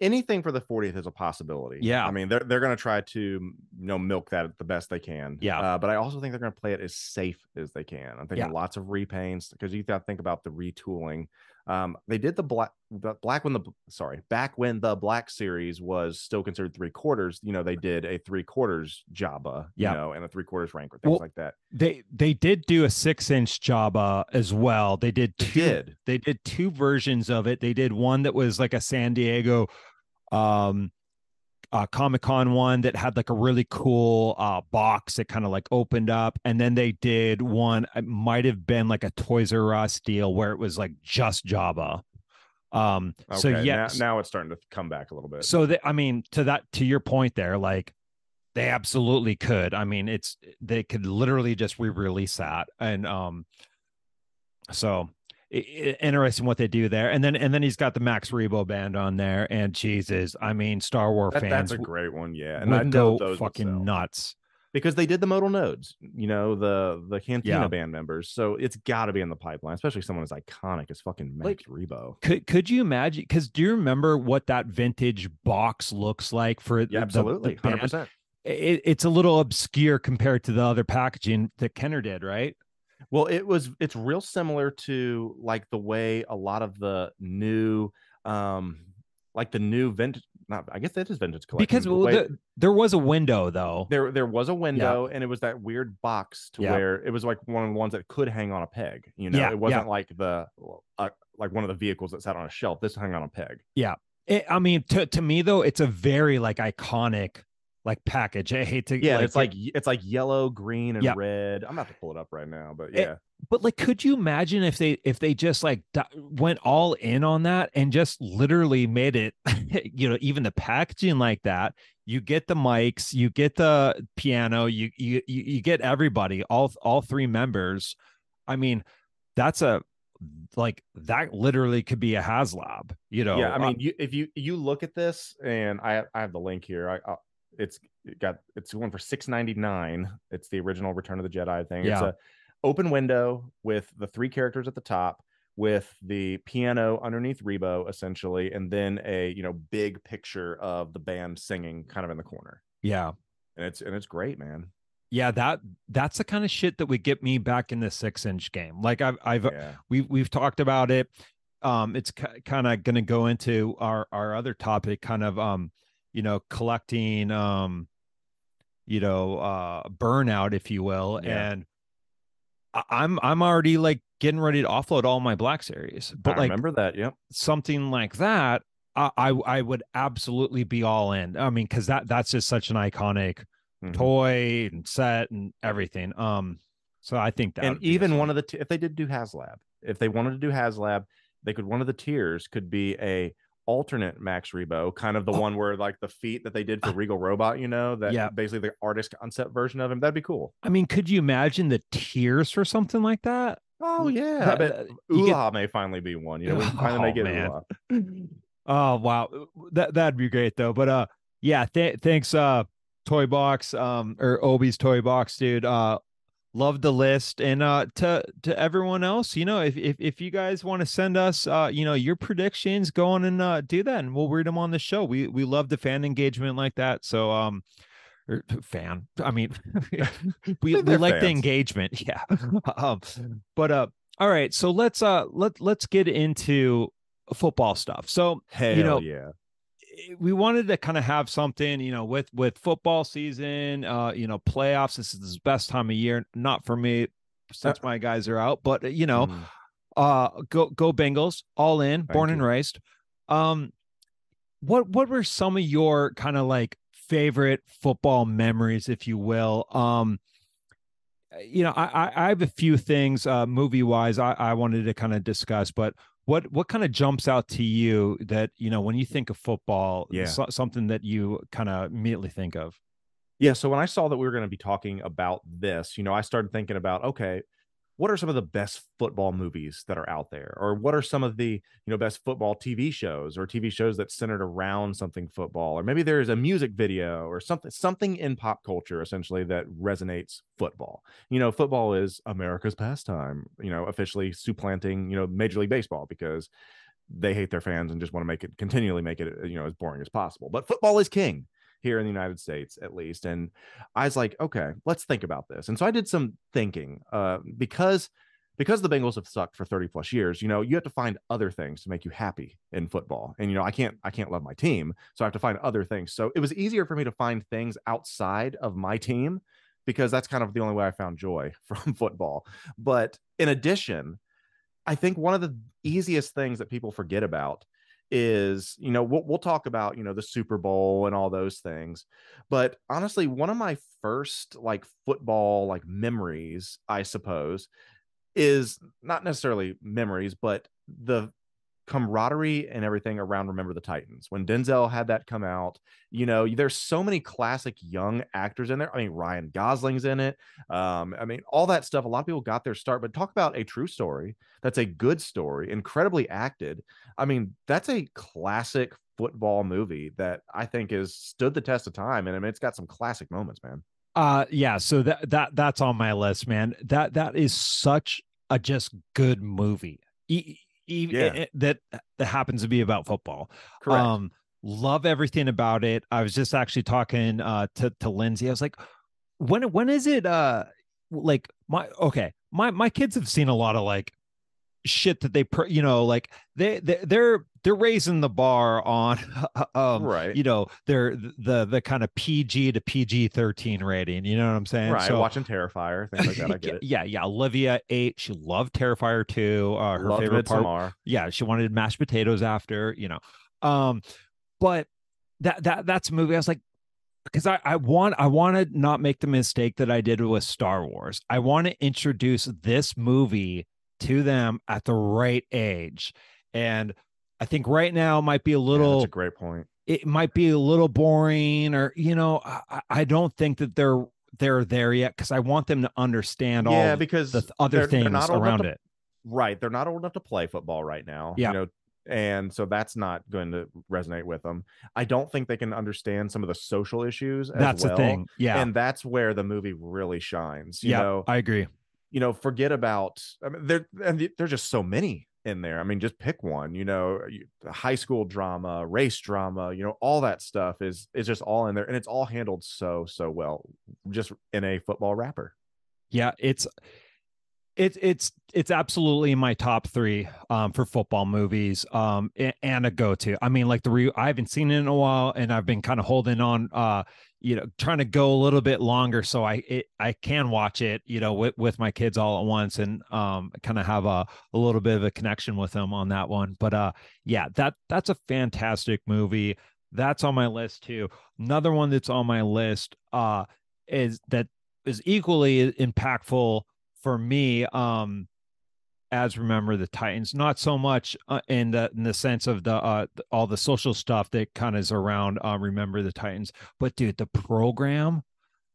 S7: anything for the 40th is a possibility.
S6: Yeah.
S7: I mean, they're they're gonna try to you know milk that the best they can.
S6: Yeah.
S7: Uh, but I also think they're gonna play it as safe as they can. I'm thinking
S6: Yeah.
S7: lots of repaints because you got to think about the retooling. Um, they did the black the black when the sorry back when the black series was still considered three quarters. You know, they did a three quarters Jabba,
S6: Yeah.
S7: you know, and a three quarters Rancor, things
S6: Well,
S7: like that.
S6: they they did do a six inch Jabba as well. They did
S7: They
S6: two.
S7: did.
S6: They did two versions of it. They did one that was like a San Diego um uh Comic Con one that had like a really cool uh box that kind of like opened up and then they did one it might have been like a Toys R Us deal where it was like just Jabba. Um so yeah,
S7: now, now it's starting to come back a little bit.
S6: so I mean to that to your point there like they absolutely could. I mean, it's they could literally just re-release that, and um, so interesting what they do there. And then and then he's got the Max Rebo band on there, and Jesus, I mean, Star Wars
S7: That-
S6: fans
S7: that's a great one, yeah. And I know those
S6: fucking nuts.
S7: because they did the modal nodes, you know, the the Cantina
S6: Yeah.
S7: band members. So it's got to be in the pipeline, especially someone as iconic as fucking Max
S6: Like-
S7: Rebo.
S6: Could could you imagine? Because do you remember what that vintage box looks like for
S7: Yeah,
S6: the-
S7: absolutely, hundred percent.
S6: It, it's a little obscure compared to the other packaging that Kenner did, right?
S7: Well, it was it's real similar to like the way a lot of the new um like the new vintage not I guess that is vintage collection.
S6: Because
S7: the
S6: well,
S7: way-
S6: the- there was a window though.
S7: there there was a window and it was that weird box to
S6: Yeah.
S7: where it was like one of the ones that could hang on a peg. You know,
S6: Yeah,
S7: it wasn't like the uh, like one of the vehicles that sat on a shelf. This hung on a peg.
S6: It, I mean, to to me though, it's a very like iconic like package. I hate to
S7: Yeah, it's like it's like yellow, green, and
S6: Yeah.
S7: red. I'm about to pull it up right now, but
S6: It-
S7: yeah,
S6: but like could you imagine if they if they just like went all in on that and just literally made it you know even the packaging like that you get the mics you get the piano you you you get everybody all all three members i mean that's a like that literally could be a haslab you know
S7: yeah. I
S6: uh,
S7: mean, you, if you you look at this, and I I have the link here. I, I it's it got it's one for six ninety nine. It's the original Return of the Jedi thing. It's a open window with the three characters at the top, with the piano underneath Rebo essentially, and then a you know big picture of the band singing kind of in the corner.
S6: yeah
S7: And it's and it's great, man.
S6: yeah that that's the kind of shit that would get me back in the six inch game like i've i've
S7: Yeah.
S6: we've we've talked about it um it's kind of going to go into our our other topic kind of um you know collecting um you know uh burnout if you will
S7: Yeah.
S6: and I- i'm i'm already like getting ready to offload all my black series but
S7: I
S6: like
S7: remember that. Yep.
S6: something like that I, I i would absolutely be all in i mean because that that's just such an iconic
S7: Mhm.
S6: toy and set and everything um so i think that
S7: and even one of the t- if they did do HasLab, if they wanted to do HasLab, they could one of the tiers could be a alternate Max Rebo, kind of the
S6: Oh.
S7: one where like the feet that they did for Regal Robot, you know, that
S6: Yeah.
S7: basically the artist concept version of him. That'd be cool.
S6: I mean, could you imagine the tears for something like that?
S7: Oh yeah, I bet
S6: that- you get-
S7: may finally be one. You know, we finally
S6: Oh,
S7: make it
S6: man. Oh wow, that that'd be great though. But uh, yeah, th- thanks, uh, Toy Box, um, or Obi's Toy Box, dude. Uh, love the list, and uh, to to everyone else, you know, if if if you guys want to send us, uh, you know, your predictions, go on and uh, do that, and we'll read them on the show. We we love the fan engagement like that. So um. Or fan, I mean, we we like the engagement, yeah. um, but uh, all right, so let's uh let let's get into football stuff. So
S7: Hell
S6: know,
S7: yeah.
S6: We wanted to kind of have something, you know, with with football season, uh, you know, playoffs. This is the best time of year. Not for me, since my guys are out, but uh, you know,
S7: Mm.
S6: uh, go go Bengals, all in, born and raised. Um, what what were some of your kind of like favorite football memories, if you will? Um, you know, I I, I have a few things, uh, movie wise, I I wanted to kind of discuss, but what what kind of jumps out to you that you know when you think of football,
S7: Yeah.
S6: so- something that you kind of immediately think of?
S7: Yeah. So when I saw that we were going to be talking about this, you know, I started thinking about, okay, what are some of the best football movies that are out there? Or what are some of the, you know, best football TV shows or TV shows that centered around something football? Or maybe there's a music video or something, something in pop culture essentially that resonates football. You know, football is America's pastime, you know, officially supplanting, you know, Major League Baseball because they hate their fans and just want to make it continually make it, you know, as boring as possible. But football is king here in the United States, at least. And I was like, okay, let's think about this. And so I did some thinking uh, because because the Bengals have sucked for 30 plus years, you know, you have to find other things to make you happy in football. And you know, I can't I can't love my team, so I have to find other things. So it was easier for me to find things outside of my team because that's kind of the only way I found joy from football. But in addition, I think one of the easiest things that people forget about is you know we'll, we'll talk about you know the super bowl and all those things but honestly one of my first like football like memories i suppose is not necessarily memories but the camaraderie and everything around Remember the Titans. When Denzel had that come out, you know, there's so many classic young actors in there. I mean, Ryan Gosling's in it. Um, I mean, all that stuff. A lot of people got their start, but talk about a true story. That's a good story, incredibly acted. I mean, that's a classic football movie that I think has stood the test of time. And I mean, it's got some classic moments, man.
S6: Uh yeah, so that that that's on my list, man. That that is such a just good movie. E- e-
S7: Yeah.
S6: eh, that that happens to be about football.
S7: Correct.
S6: Um love everything about it. I was just actually talking uh to to Lindsay. I was like when when is it uh like my okay, my my kids have seen a lot of like shit that they pr- you know like they, they they're they're raising the bar on um
S7: right.
S6: you know they're the the kind of PG to PG 13 rating you know what I'm saying
S7: right.
S6: so
S7: Watching Terrifier, things like that. I get it.
S6: yeah yeah Olivia ate she loved Terrifier 2 uh her
S7: Loved
S6: favorite part yeah she wanted mashed potatoes after you know um but that that that's a movie i was like because I, I want I want to not make the mistake that I did with Star Wars. I want to introduce this movie to them at the right age. And I think right now might be a
S7: Yeah,
S6: little
S7: that's a great point.
S6: it might be a little boring or you know, I, I don't think that they're they're there yet because I want them to understand
S7: Yeah,
S6: all Yeah,
S7: because
S6: the th- other
S7: they're- they're
S6: things
S7: not
S6: around
S7: to-
S6: it.
S7: right they're not old enough to play football right now
S6: Yeah.
S7: you know and so that's not going to resonate with them i don't think they can understand some of the social issues as
S6: That's
S7: well,
S6: the thing. Yeah.
S7: and that's where the movie really shines you
S6: yeah,
S7: know
S6: I agree.
S7: You know forget about i mean there and there's just so many in there i mean just pick one you know high school drama race drama you know all that stuff is is just all in there and it's all handled so so well just in a football wrapper
S6: Yeah, it's it's it's it's absolutely my top three um for football movies um and a go-to. I mean, like the re I haven't seen it in a while, and I've been kind of holding on, uh, you know, trying to go a little bit longer so I it, I can watch it, you know, with with my kids all at once and um kind of have a a little bit of a connection with them on that one. But uh, yeah, that that's a fantastic movie. That's on my list too. Another one that's on my list uh is that is equally impactful for me um as remember the titans not so much uh, in the in the sense of the uh all the social stuff that kind of is around uh, remember the titans but dude the program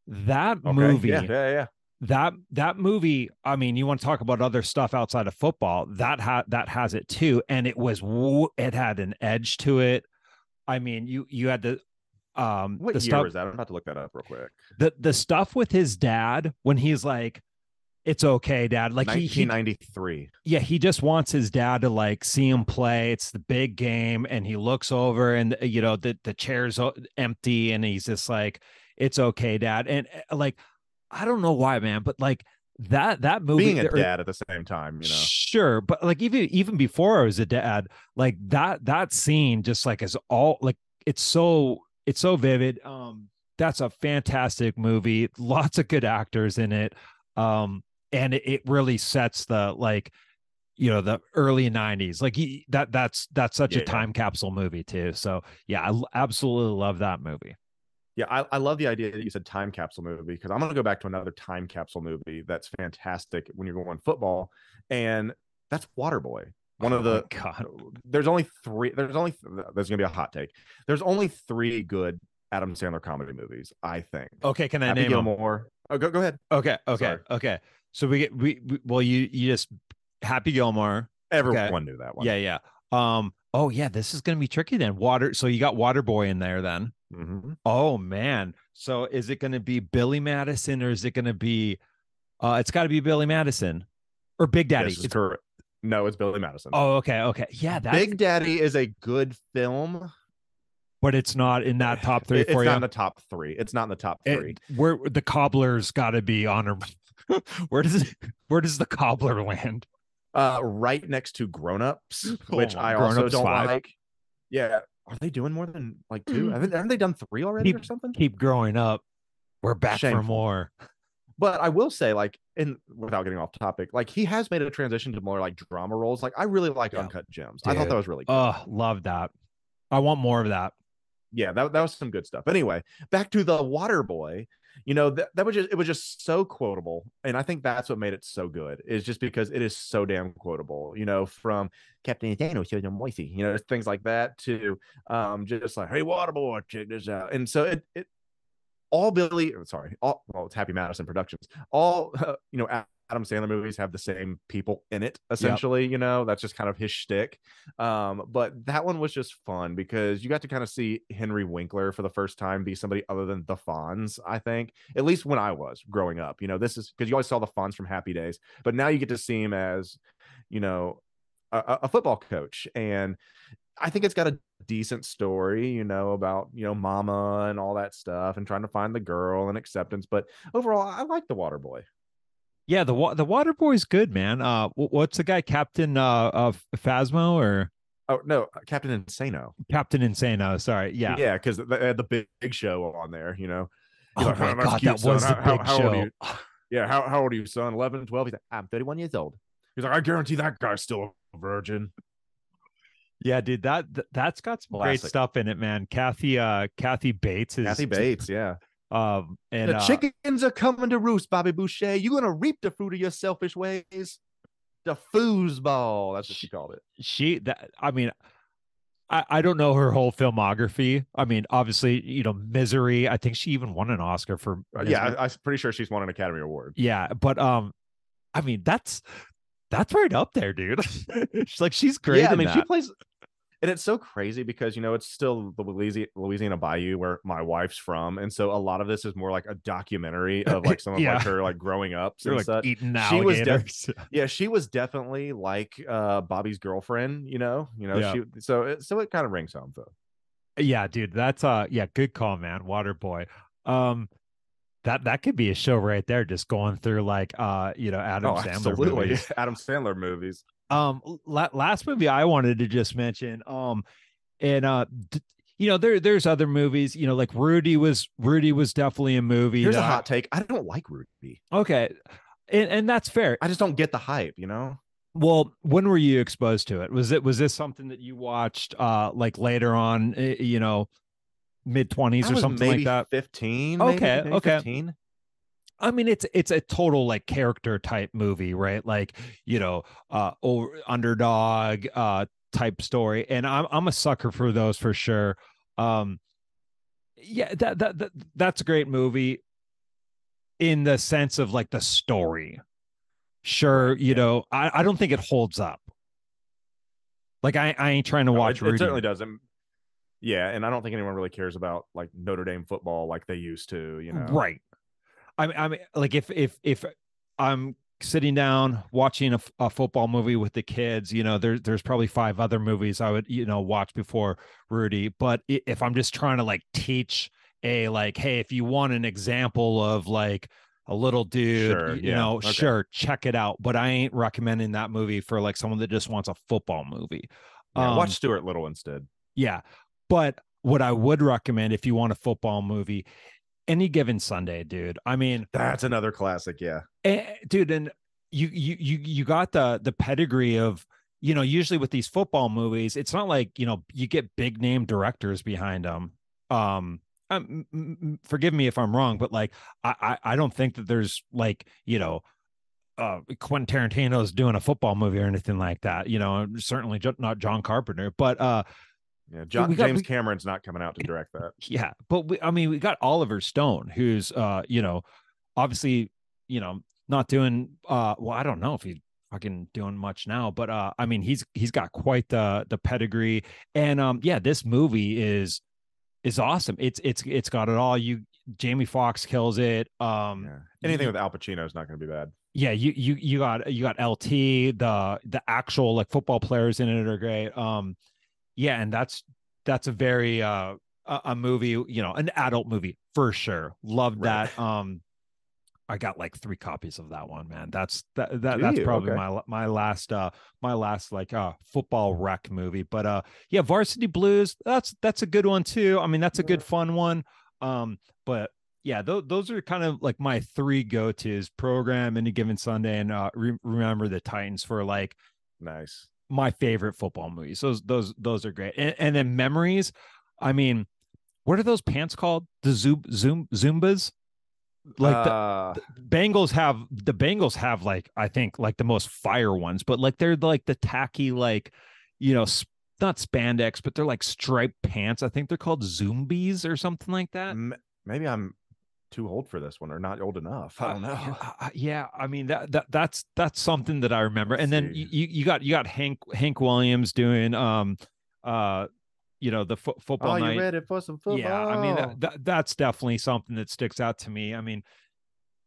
S6: that
S7: okay.
S6: Movie
S7: yeah yeah. yeah
S6: that that movie i mean you want to talk about other stuff outside of football that had that has it too and it was it had an edge to it. I mean you you had the um
S7: what
S6: the
S7: year
S6: stuff
S7: was that? I'm about to look that up real quick.
S6: The the stuff with his dad when he's like it's okay dad like he, he
S7: 1993
S6: yeah he just wants his dad to like see him play it's the big game and he looks over and uh, you know the the chair's empty and he's just like it's okay dad and uh, like i don't know why man but like that that movie
S7: being a
S6: or-
S7: dad at the same time you know
S6: Sure, but like even even before I was a dad, like that that scene just like is all like it's so it's so vivid. Um that's a fantastic movie. Lots of good actors in it. Um and it, it really sets the like you know the early 90s like he, that that's that's such
S7: Yeah,
S6: a
S7: yeah.
S6: time capsule movie too so yeah i absolutely love that movie
S7: Yeah, I, I love the idea that you said time capsule movie because I'm going to go back to another time capsule movie that's fantastic when you're going football, and that's Waterboy. One of
S6: Oh
S7: the
S6: god
S7: there's only three. There's only there's going to be a hot take. There's only three good Adam Sandler comedy movies, I think.
S6: okay can i
S7: Happy
S6: name?
S7: Gilmore. Oh, go go ahead.
S6: okay okay
S7: Sorry.
S6: okay so we get we, we well you you just happy gilmore
S7: Everyone knew that one.
S6: Yeah, yeah. Um, oh yeah, this is gonna be tricky then. Water, so you got Waterboy in there then.
S7: Mhm.
S6: Oh man. So is it gonna be Billy Madison or is it gonna be uh it's gotta be Billy Madison or Big Daddy?
S7: It's correct. No, it's Billy Madison.
S6: oh, okay, okay. Yeah, that's
S7: Big Daddy is a good film.
S6: but it's not in that top three
S7: it's
S6: for
S7: not
S6: you.
S7: in the top three. It's not in the top
S6: It-
S7: three.
S6: where the cobbler's gotta be honorable. where does it, where does the cobbler land?
S7: uh right next to grown ups
S6: Oh
S7: which
S6: my-
S7: i also don't
S6: five.
S7: like yeah are they doing more than like two haven't, haven't they done three already or something
S6: Keep growing up. We're back for more.
S7: but i will say like in without getting off topic like he has made a transition to more like drama roles like i really like
S6: Yeah.
S7: uncut gems i thought that was really good
S6: Oh, love that. I want more of that.
S7: yeah, that, that was some good stuff. Anyway, back to the Water Boy. You know that that was just it was just so quotable, and I think that's what made it so good. Is just because it is so damn quotable. You know, from Captain Daniel, Moisey, you know, things like that to um just like, hey, Water Boy, check this out. And so it it all Billy, sorry, all well, it's Happy Madison Productions. All uh, you know, Adam Sandler movies have the same people in it, essentially. Yep. You know, that's just kind of his shtick. Um, but that one was just fun because you got to kind of see Henry Winkler for the first time be somebody other than the Fonz, I think, at least when I was growing up. You know, this is because you always saw the Fonz from Happy Days, but now you get to see him as, you know, a, a football coach. And I think it's got a decent story, you know, about, you know, mama and all that stuff and trying to find the girl and acceptance. But overall, I like the water boy.
S6: Yeah, the the water boy's good, man. Uh, what's the guy, Captain uh of Phasmo or?
S7: Oh no, uh, Captain Insano.
S6: Captain Insano. Sorry, yeah,
S7: yeah, because they had the big, big show on there. You know.
S6: oh like, my god, that son. was the big how, show.
S7: How yeah, how, how old are you, son? 11, 12? He's like, I'm 31 years old. He's like, I guarantee that guy's still a virgin.
S6: Yeah, dude, that that's got some Classic. great stuff in it, man. Kathy, uh, Kathy Bates is
S7: Kathy Bates, yeah.
S6: Um, and
S7: the
S6: uh,
S7: chickens are coming to roost, Bobby Boucher. You're gonna reap the fruit of your selfish ways. The foosball. That's what she called it.
S6: She that I mean, I, I don't know her whole filmography. I mean, obviously, you know, Misery. I think she even won an Oscar for.
S7: Uh, yeah, I, I'm pretty sure she's won an Academy Award.
S6: Yeah, but um, I mean, that's that's right up there, dude. she's like she's great.
S7: Yeah, I mean,
S6: that.
S7: she plays and it's so crazy because you know it's still the Louisiana, Bayou where my wife's from, and so a lot of this is more like a documentary of like some of yeah. like her like growing up and
S6: like
S7: such.
S6: Eating she was def-
S7: yeah, she was definitely like uh Bobby's girlfriend, you know, you know, yeah. she so it, so it kind of rings home though.
S6: Yeah, dude, that's uh yeah, good call, man. Water boy. Um that that could be a show right there, just going through like uh you know Adam oh, Sandler absolutely. movies.
S7: Adam Sandler movies.
S6: Um, la- last movie I wanted to just mention, um, and uh, d- you know, there there's other movies, you know, like Rudy was Rudy was definitely a movie.
S7: Here's a hot take: I don't like Rudy.
S6: Okay, and and that's fair.
S7: I just don't get the hype, you know.
S6: Well, when were you exposed to it? Was it was this something that you watched uh like later on, eh, you know, mid twenties or something like that?
S7: Fifteen.
S6: Okay,
S7: maybe, maybe
S6: okay.
S7: 15?
S6: I mean, it's it's a total like character type movie, right? Like you know, uh, over, underdog uh type story, and I'm I'm a sucker for those for sure. Um, yeah, that that, that that's a great movie in the sense of like the story. Sure, you know, I I don't think it holds up. Like I I ain't trying to watch.
S7: It, it certainly doesn't. Yeah, and I don't think anyone really cares about like Notre Dame football like they used to. You know,
S6: right? I mean, I mean, like if if if I'm sitting down watching a, a, football movie with the kids, you know, there's there's probably five other movies I would you know watch before Rudy. But if I'm just trying to like teach a like, hey, if you want an example of like a little dude, sure, you yeah. know, okay. sure, check it out. But I ain't recommending that movie for like someone that just wants a football movie.
S7: Yeah, um, watch Stuart Little instead.
S6: Yeah, but what I would recommend if you want a football movie any given Sunday, dude. I mean,
S7: that's another classic, yeah,
S6: and, eh, dude. And you you you you got the the pedigree of you know usually with these football movies, it's not like you know you get big name directors behind them. Um, um forgive me if I'm wrong, but like I, I I don't think that there's like you know uh Quentin Tarantino's doing a football movie or anything like that. You know, certainly not John Carpenter, but uh
S7: yeah, John, got, James we, Cameron's not coming out to direct that.
S6: Yeah, but we, I mean, we got Oliver Stone, who's uh, you know, obviously, you know, not doing uh, well, I don't know if he's fucking doing much now, but uh, I mean, he's he's got quite the the pedigree, and um, yeah, this movie is is awesome. It's it's it's got it all. You Jamie Foxx kills it. Um, yeah.
S7: anything you, with Al Pacino is not going to be bad.
S6: Yeah, you you you got you got LT. The the actual like football players in it are great. Um, yeah and that's that's a very uh a, movie you know an adult movie for sure. Love right. that. Um i got like three copies of that one man. That's that, that that's probably okay. my my last uh my last like uh football wreck movie. But uh yeah varsity blues that's that's a good one too. I mean that's a good fun one. Um but yeah th- those are kind of like my three go-to's program any given sunday and uh re- remember the titans for like
S7: nice
S6: my favorite football movies. Those those those are great. And, and then memories. I mean, what are those pants called? The zoom zoom zumbas. Like the,
S7: uh,
S6: Bengals have the Bengals have like I think like the most fire ones, but like they're like the tacky like you know s- not spandex, but they're like striped pants. I think they're called zombies or something like that.
S7: m- maybe I'm too old for this one or not old enough. I don't know.
S6: Uh, uh, yeah, I mean that that that's that's something that I remember. And then
S7: see.
S6: you you you got you got Hank Hank Williams doing um uh you know the fo- football
S7: Oh,
S6: night.
S7: you ready for some football?
S6: Yeah, I mean that, that that's definitely something that sticks out to me. I mean,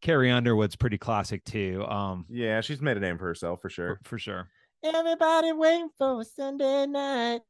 S6: Carrie Underwood's pretty classic too. Um,
S7: yeah, she's made a name for herself for sure.
S6: for, for sure.
S7: Everybody waiting for a Sunday night.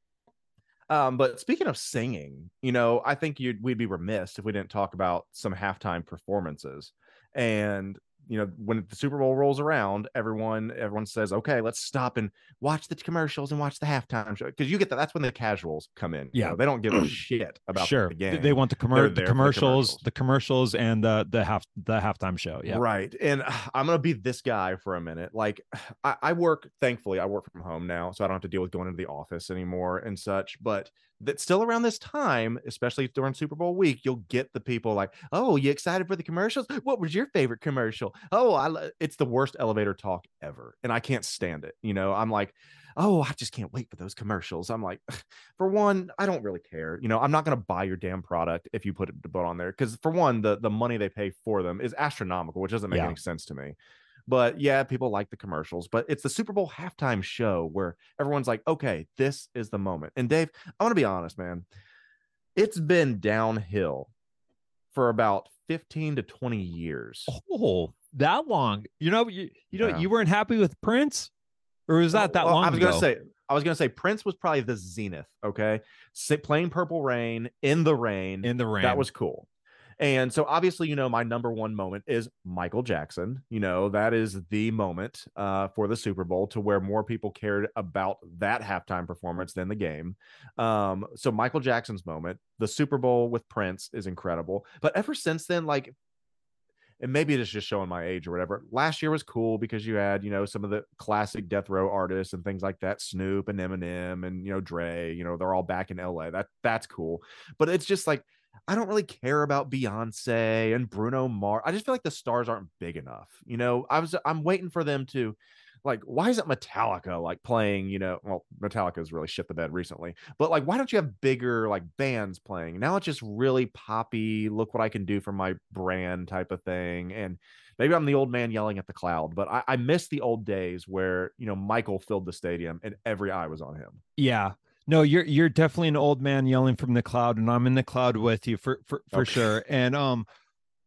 S7: Um, but speaking of singing, you know, I think you'd we'd be remiss if we didn't talk about some halftime performances. And you know, when the Super Bowl rolls around, everyone everyone says, "Okay, let's stop and watch the commercials and watch the halftime show." Because you get that. That's when the casuals come in. you
S6: Yeah.
S7: know, they don't give a shit about
S6: sure,
S7: the game.
S6: they want the, commer- the
S7: there the
S6: commercials,
S7: commercials.
S6: the commercials, and the the half the halftime show. Yeah,
S7: Right. And I'm gonna be this guy for a minute. Like I, I work, thankfully, I work from home now, so I don't have to deal with going into the office anymore and such. But that still around this time, especially during Super Bowl week, you'll get the people like, "Oh, you excited for the commercials? What was your favorite commercial? Oh, I lo-" it's the worst elevator talk ever, and I can't stand it. You know, I'm like, oh, I just can't wait for those commercials. I'm like, for one, I don't really care. You know, I'm not going to buy your damn product if you put it to put on there because for one, the the money they pay for them is astronomical, which doesn't make
S6: Yeah.
S7: any sense to me. But yeah, people like the commercials, but it's the Super Bowl halftime show where everyone's like, okay, this is the moment. And Dave, I want to be honest, man. It's been downhill for about 15 to 20 years.
S6: Oh, that long? You know, you you know,
S7: Yeah.
S6: you weren't happy with Prince, or was that that
S7: Well,
S6: long
S7: I was
S6: ago?
S7: gonna say, I was gonna say Prince was probably the zenith. Okay, Sa- playing Purple Rain in the rain.
S6: in the rain.
S7: That was cool. And so obviously, you know, my number one moment is Michael Jackson. You know, that is the moment uh, for the Super Bowl to where more people cared about that halftime performance than the game. Um, so Michael Jackson's moment, the Super Bowl with Prince is incredible. But ever since then, like and maybe it is just showing my age or whatever. Last year was cool because you had, you know, some of the classic death row artists and things like that, Snoop and Eminem and you know Dre, you know, they're all back in LA. That that's cool. But it's just like I don't really care about Beyonce and Bruno Mars. I just feel like the stars aren't big enough. You know, I was I'm waiting for them to like why isn't Metallica like playing, you know, well, Metallica's really shit the bed recently. But like why don't you have bigger like bands playing? Now it's just really poppy, look what I can do for my brand type of thing. And maybe I'm the old man yelling at the cloud, but I, I miss the old days where, you know, Michael filled the stadium and every eye was on him.
S6: Yeah. No, you're you're definitely an old man yelling from the cloud, and I'm in the cloud with you for for, for
S7: Okay.
S6: sure. And um,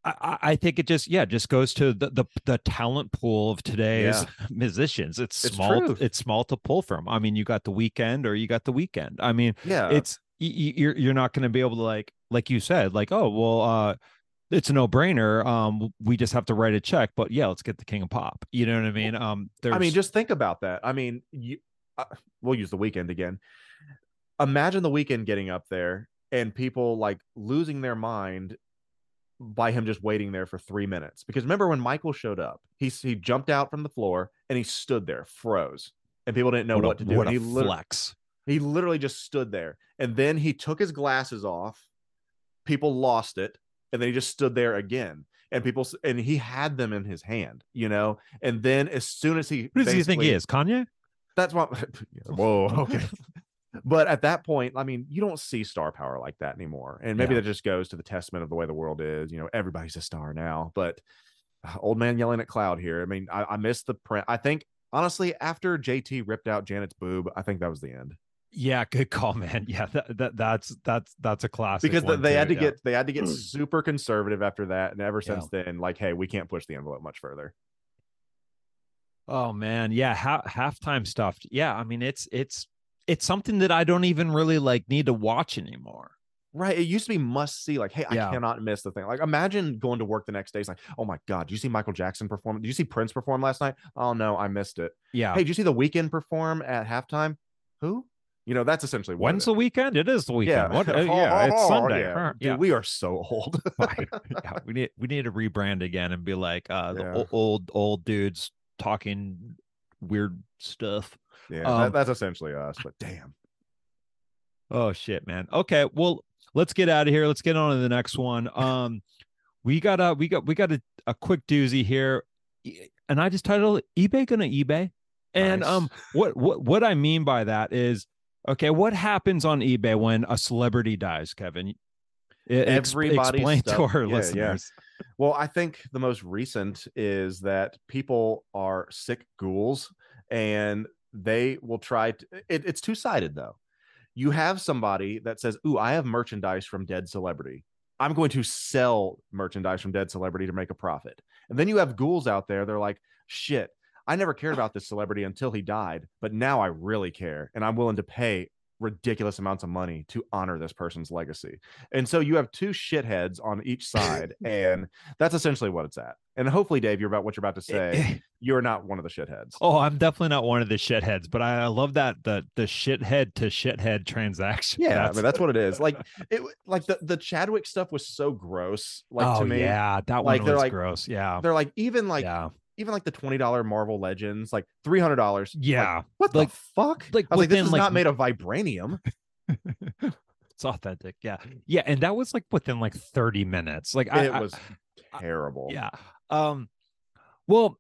S6: I, I- think it just yeah just goes to the the, the talent pool of today's musicians. It's,
S7: It's
S6: small.
S7: true.
S6: It's small to pull from. I mean, you got the Weeknd or you got the Weeknd. I mean,
S7: Yeah.
S6: it's you're you're not going to be able to like like you said like oh well uh it's a no-brainer um we just have to write a check but yeah let's get the king of pop you know what i mean um there's
S7: I mean, just think about that. I mean, you, uh, we'll use the Weeknd again. Imagine the Weeknd getting up there and people like losing their mind by him just waiting there for three minutes. Because remember when Michael showed up, he he jumped out from the floor and he stood there, froze, and people didn't know
S6: what,
S7: what, to do.
S6: what
S7: and
S6: a
S7: he
S6: flex
S7: he literally just stood there, and then he took his glasses off. People lost it, and then he just stood there again. And people and he had them in his hand, you know. And then as soon as he
S6: who does he think he is kanye
S7: that's what. Whoa. Okay. But at that point, I mean, you don't see star power like that anymore. And maybe
S6: Yeah.
S7: that just goes to the testament of the way the world is. You know, everybody's a star now. But uh, old man yelling at cloud here. I mean, I, I missed the print. I think honestly, after JT ripped out Janet's boob, I think that was the end
S6: Yeah, good call, man. Yeah, that, that that's that's that's a classic.
S7: because they had to
S6: yeah.
S7: get they had to get super conservative after that, and ever since then, like, hey, we can't push the envelope much further.
S6: Oh man, yeah, ha- halftime stuff. Yeah, I mean it's it's it's something that I don't even really like need to watch anymore.
S7: Right. It used to be must see. Like, hey,
S6: Yeah.
S7: I cannot miss the thing. Like, imagine going to work the next day. It's like, oh my God, did you see Michael Jackson perform? Did you see Prince perform last night? Oh no, I missed it.
S6: Yeah.
S7: Hey, did you see the Weeknd perform at halftime? Who? You know, that's essentially
S6: When's the weekend? It is the weekend.
S7: Yeah.
S6: What? uh, yeah, it's
S7: Oh,
S6: Sunday.
S7: yeah. Dude,
S6: yeah.
S7: we are so old.
S6: yeah, we need we need to rebrand again and be like uh the old old dudes talking weird stuff.
S7: yeah,
S6: Um,
S7: that, that's essentially us. But damn.
S6: Oh shit, man. Okay, well, let's get out of here. Let's get on to the next one. Um, we got a we got we got a, a quick doozy here, and I just titled eBay gonna eBay. And
S7: Nice.
S6: um, what what what I mean by that is, okay, what happens on eBay when a celebrity dies, Kevin? E-
S7: Everybody's
S6: explain to
S7: stuff-
S6: our
S7: yeah, yeah. Well, I think the most recent is that people are sick ghouls and they will try to it, it's two-sided though. You have somebody that says, Ooh, I have merchandise from dead celebrity. I'm going to sell merchandise from dead celebrity to make a profit. And then you have ghouls out there, they're like, shit, I never cared about this celebrity until he died, but now I really care and I'm willing to pay ridiculous amounts of money to honor this person's legacy. And so you have two shitheads on each side, and that's essentially what it's at. And hopefully, Dave, you're about what you're about to eh, say. Eh. You're not one of the shitheads.
S6: Oh, I'm definitely not one of the shitheads, but I, I love that the the shithead to shithead transaction.
S7: yeah, I mean that's what it is. Like it, like the the Chadwick stuff was so gross. Like
S6: oh
S7: to me,
S6: yeah, that one
S7: they're
S6: was
S7: like-
S6: gross. Yeah,
S7: they're like even like
S6: yeah,
S7: even like the twenty dollar Marvel Legends, like three hundred dollars.
S6: yeah.
S7: what
S6: like-
S7: the fuck?
S6: like
S7: I was like, this is
S6: like,
S7: not made of vibranium.
S6: it's authentic. Yeah, yeah, and that was like within like 30 minutes. Like I,
S7: it
S6: I-
S7: was terrible.
S6: yeah. Um, well,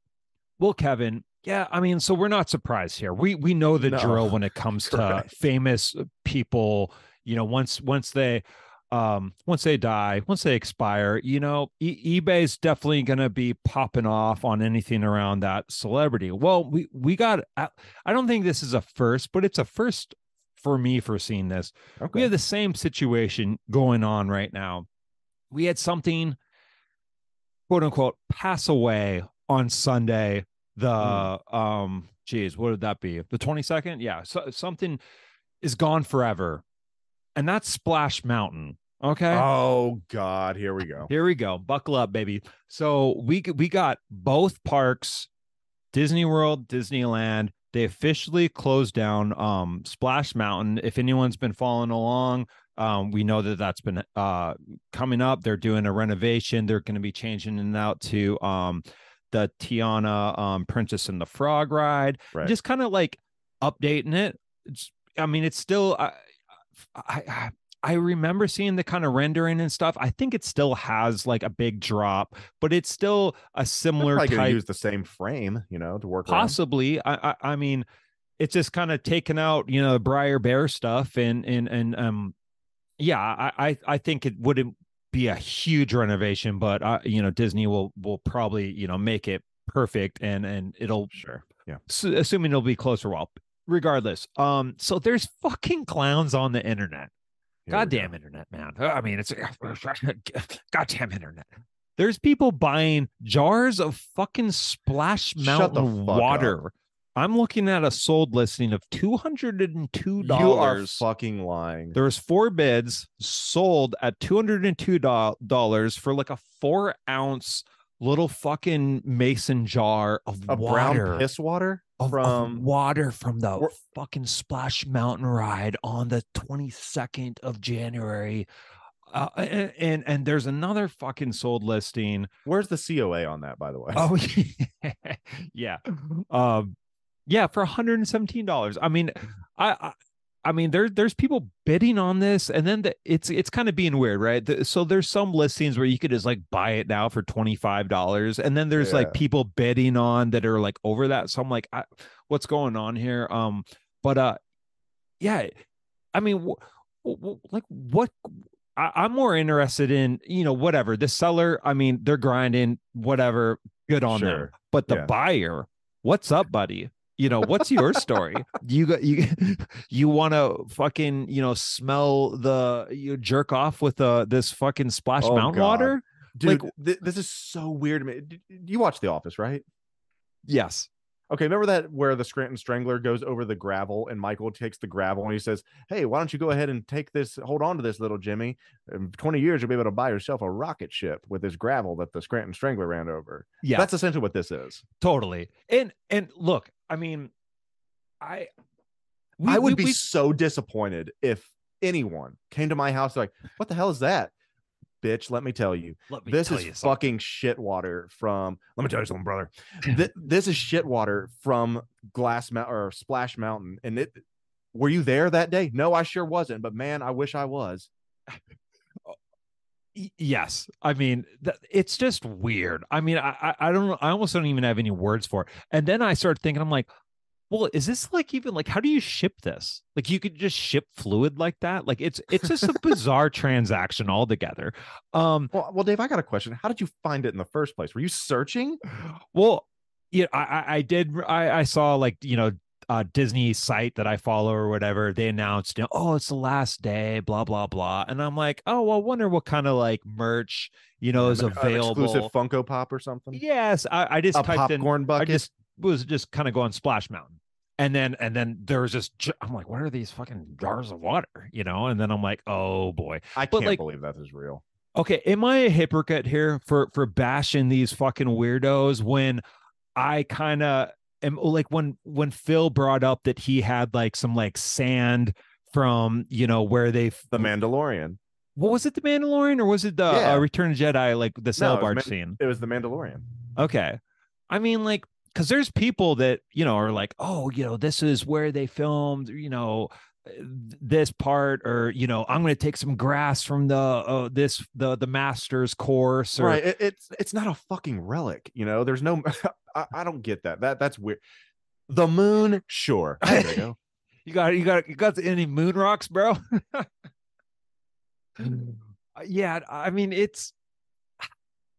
S6: well, Kevin. Yeah, I mean, so we're not surprised here. We we know the
S7: No,
S6: drill when it comes to famous people. You know, once once they um once they die once they expire you know e- ebay's definitely going to be popping off on anything around that celebrity well we we got I, I don't think this is a first but it's a first for me for seeing this we have the same situation going on right now. We had something, quote unquote, pass away on Sunday. The um, geez, what would that be? The twenty second? Yeah, so something is gone forever, and that's Splash Mountain. Okay.
S7: Oh God, here we go.
S6: Here we go. Buckle up, baby. So we we got both parks, Disney World, Disneyland. They officially closed down um, Splash Mountain. If anyone's been following along, um, we know that that's been uh, coming up. They're doing a renovation. They're going to be changing it out to um, the Tiana um, Princess and the Frog ride.
S7: Right.
S6: Just kind of like updating it. It's, I mean, it's still. I, I, I I remember seeing the kind of rendering and stuff. I think it still has like a big drop, but it's still a similar
S7: probably gonna use the same frame, you know, to work.
S6: Possibly. I, I I mean, it's just kind of taken out, you know, the Br'er Bear stuff and and and um, yeah, I I I think it wouldn't be a huge renovation, but uh, you know, Disney will will probably you know make it perfect and and it'll
S7: Sure. Yeah.
S6: assuming it'll be closer. Well, regardless, um, so there's fucking clowns on the internet.
S7: Here
S6: Goddamn
S7: go.
S6: internet, man. I mean, it's goddamn internet. There's people buying jars of fucking Splash Mountain
S7: fuck up.
S6: water. I'm looking at a sold listing of two hundred and two dollars.
S7: You are fucking lying.
S6: There's four bids sold at two hundred and two dollars for like a four ounce little fucking mason jar of
S7: a
S6: water
S7: brown piss water
S6: of, of
S7: from
S6: water from the fucking Splash Mountain ride on the 22nd of January. Uh, and, and and there's another fucking sold listing.
S7: where's the COA on that, by the way?
S6: Oh yeah, um, yeah, for 117 dollars. I mean, I, I I mean, there there's people bidding on this, and then the, it's it's kind of being weird, right? The- so there's some listings where you could just like buy it now for twenty five dollars, and then there's
S7: Yeah.
S6: like people bidding on that are like over that. So I'm like, I, what's going on here? Um, but uh, yeah, I mean, like what? I, I'm more interested in you know whatever the seller. I mean, they're grinding, whatever. Good on them. But the
S7: Yeah.
S6: buyer, what's up, buddy? You know, what's your story? you got you you want to fucking you know smell the you jerk off with uh this fucking splash
S7: Oh,
S6: mountain
S7: God.
S6: water?
S7: Dude,
S6: like-
S7: thi- this is so weird to me. You watch The Office, right?
S6: Yes.
S7: Okay, remember that where the Scranton Strangler goes over the gravel and Michael takes the gravel and he says, Hey, why don't you go ahead and take this, hold on to this little Jimmy. In 20 years, you'll be able to buy yourself a rocket ship with this gravel that the Scranton Strangler ran over.
S6: Yeah.
S7: That's essentially what this is.
S6: totally. And and look, I mean, I we-
S7: I would
S6: we-
S7: be
S6: we-
S7: so disappointed if anyone came to my house like, What the hell is that? Bitch, let me tell you.
S6: let me
S7: This
S6: tell
S7: is
S6: you
S7: fucking shit water from. Let me tell you something, brother. Th- this is shit water from Glass Mountain or Splash Mountain. And it, were you there that day? No, I sure wasn't. But man, I wish I was.
S6: Yes i mean it's just weird i mean I, I don't know i almost don't even have any words for it and then i started thinking i'm like well is this like even like how do you ship this like you could just ship fluid like that like it's it's just a bizarre transaction altogether um
S7: Well, well, Dave, I got a question. How did you find it in the first place? Were you searching?
S6: well yeah i i, I did i i saw like you know uh disney site that i follow or whatever they announced you know, oh it's the last day blah blah blah. And i'm like oh well I wonder what kind of like merch you know is available
S7: exclusive Funko Pop or something?
S6: yes i, I just
S7: a
S6: typed in
S7: popcorn
S6: i just was just kind of going splash mountain. And then and then there was this i'm like what are these fucking jars of water? You know? And then i'm like oh boy.
S7: I
S6: but,
S7: can't
S6: like-
S7: believe that is real.
S6: okay am i a hypocrite here for for bashing these fucking weirdos when i kind of am like when when phil brought up that he had like some like sand from you know where they
S7: The Mandalorian.
S6: what was it the mandalorian or was it the
S7: Yeah.
S6: uh, return of jedi like the sail
S7: No,
S6: barge
S7: Man-
S6: scene
S7: It was the Mandalorian.
S6: Okay. I mean, like, because there's people that, you know, are like, oh, you know, this is where they filmed, you know, uh, this part, or, you know, I'm going to take some grass from the, uh, this, the, the master's course. Or,
S7: Right. It, it's it's not a fucking relic. You know, there's no. I, I don't get that. That that's weird. The moon, sure. There you go.
S6: You got, you got, you got any moon rocks, bro? Uh, yeah. I mean, it's,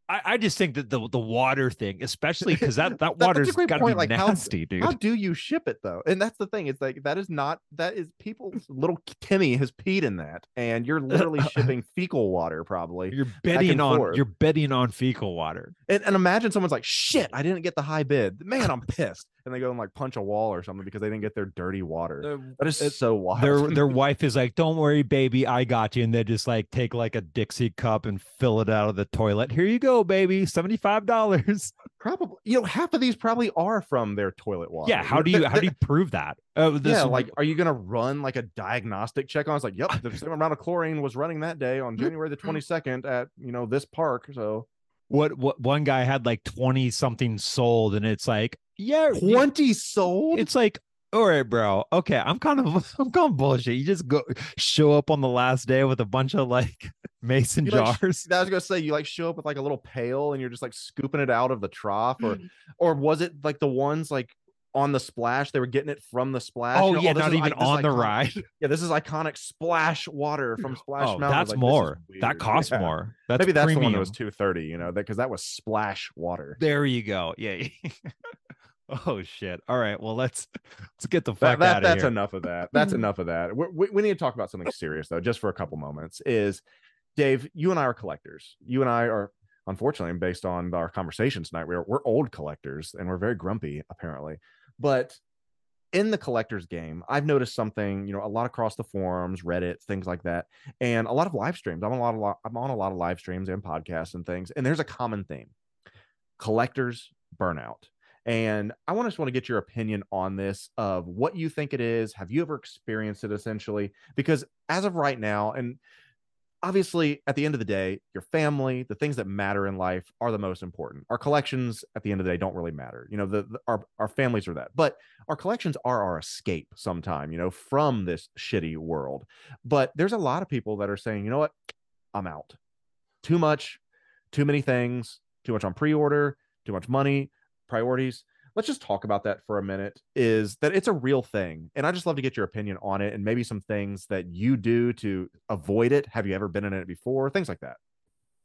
S6: I, I just think that the, the water thing, especially because that, that
S7: That- that's a
S6: water's got to be
S7: like, how-
S6: nasty, dude.
S7: How do you ship it though? And that's the thing. It's like that is not that is people's little Timmy has peed in that, and you're literally shipping fecal water probably.
S6: You're betting on,
S7: forth.
S6: you're betting on fecal water.
S7: And, and imagine someone's like, "Shit, I didn't get the high bid. Man, I'm pissed." And they go and like punch a wall or something because they didn't get their dirty water. That is
S6: it-
S7: so wild.
S6: their their wife is like, "Don't worry, baby, I got you," and they just like take like a Dixie cup and fill it out of the toilet. Here you go, baby, seventy five dollars.
S7: probably you know half of these probably are from their toilet water.
S6: Yeah, how do you how do you prove that? Oh, this
S7: yeah, like, are you gonna run like a diagnostic check on? It's like, yep, the same amount of chlorine was running that day on mm-hmm. January the twenty second at you know this park. So
S6: what what one guy had like twenty something sold, and it's like, yeah, you-
S7: twenty sold.
S6: It's like. All right, bro. Okay, I'm kind of I'm kind of bullshit. You just go show up on the last day with a bunch of like mason
S7: You, like, sh-
S6: jars.
S7: I was gonna say you like show up with like a little pail and you're just like scooping it out of the trough, or mm. or was it like the ones like on the splash? They were getting it from the splash.
S6: oh
S7: You know,
S6: yeah, oh,
S7: this
S6: not
S7: is
S6: even
S7: i-
S6: on the
S7: iconic-
S6: ride.
S7: Yeah, this is iconic splash water from Splash
S6: Oh,
S7: Mountain.
S6: that's
S7: Like,
S6: more. That costs
S7: Yeah.
S6: more. That's
S7: Maybe that's the one that was two thirty. You know, because that was splash water.
S6: There you go. Yeah. oh shit. All right. Well, let's let's get the
S7: That,
S6: fuck
S7: that-
S6: out of
S7: that's
S6: here.
S7: enough of that. That's enough of that. We, we, we need to talk about something serious though, just for a couple moments. Is Dave, you and I are collectors. You and I are, unfortunately, based on our conversation tonight, we're we're old collectors and we're very grumpy apparently. But in the collectors game, I've noticed something, you know, a lot across the forums, Reddit, things like that, and a lot of live streams. I'm a lot of I'm on a lot of live streams and podcasts and things, and there's a common theme: collectors burnout. And I want to just want to get your opinion on this of what you think it is. Have you ever experienced it essentially? Because as of right now, and obviously at the end of the day, your family, the things that matter in life are the most important. Our collections at the end of the day don't really matter. You know, the, the- our our families are that. But our collections are our escape sometime, you know, from this shitty world. But there's a lot of people that are saying, you know what? I'm out. Too much, too many things, too much on pre-order, too much money, priorities. Let's just talk about that for a minute. Is that it's a real thing. And I just love to get your opinion on it and maybe some things that you do to avoid it. Have you ever been in it before? Things like that.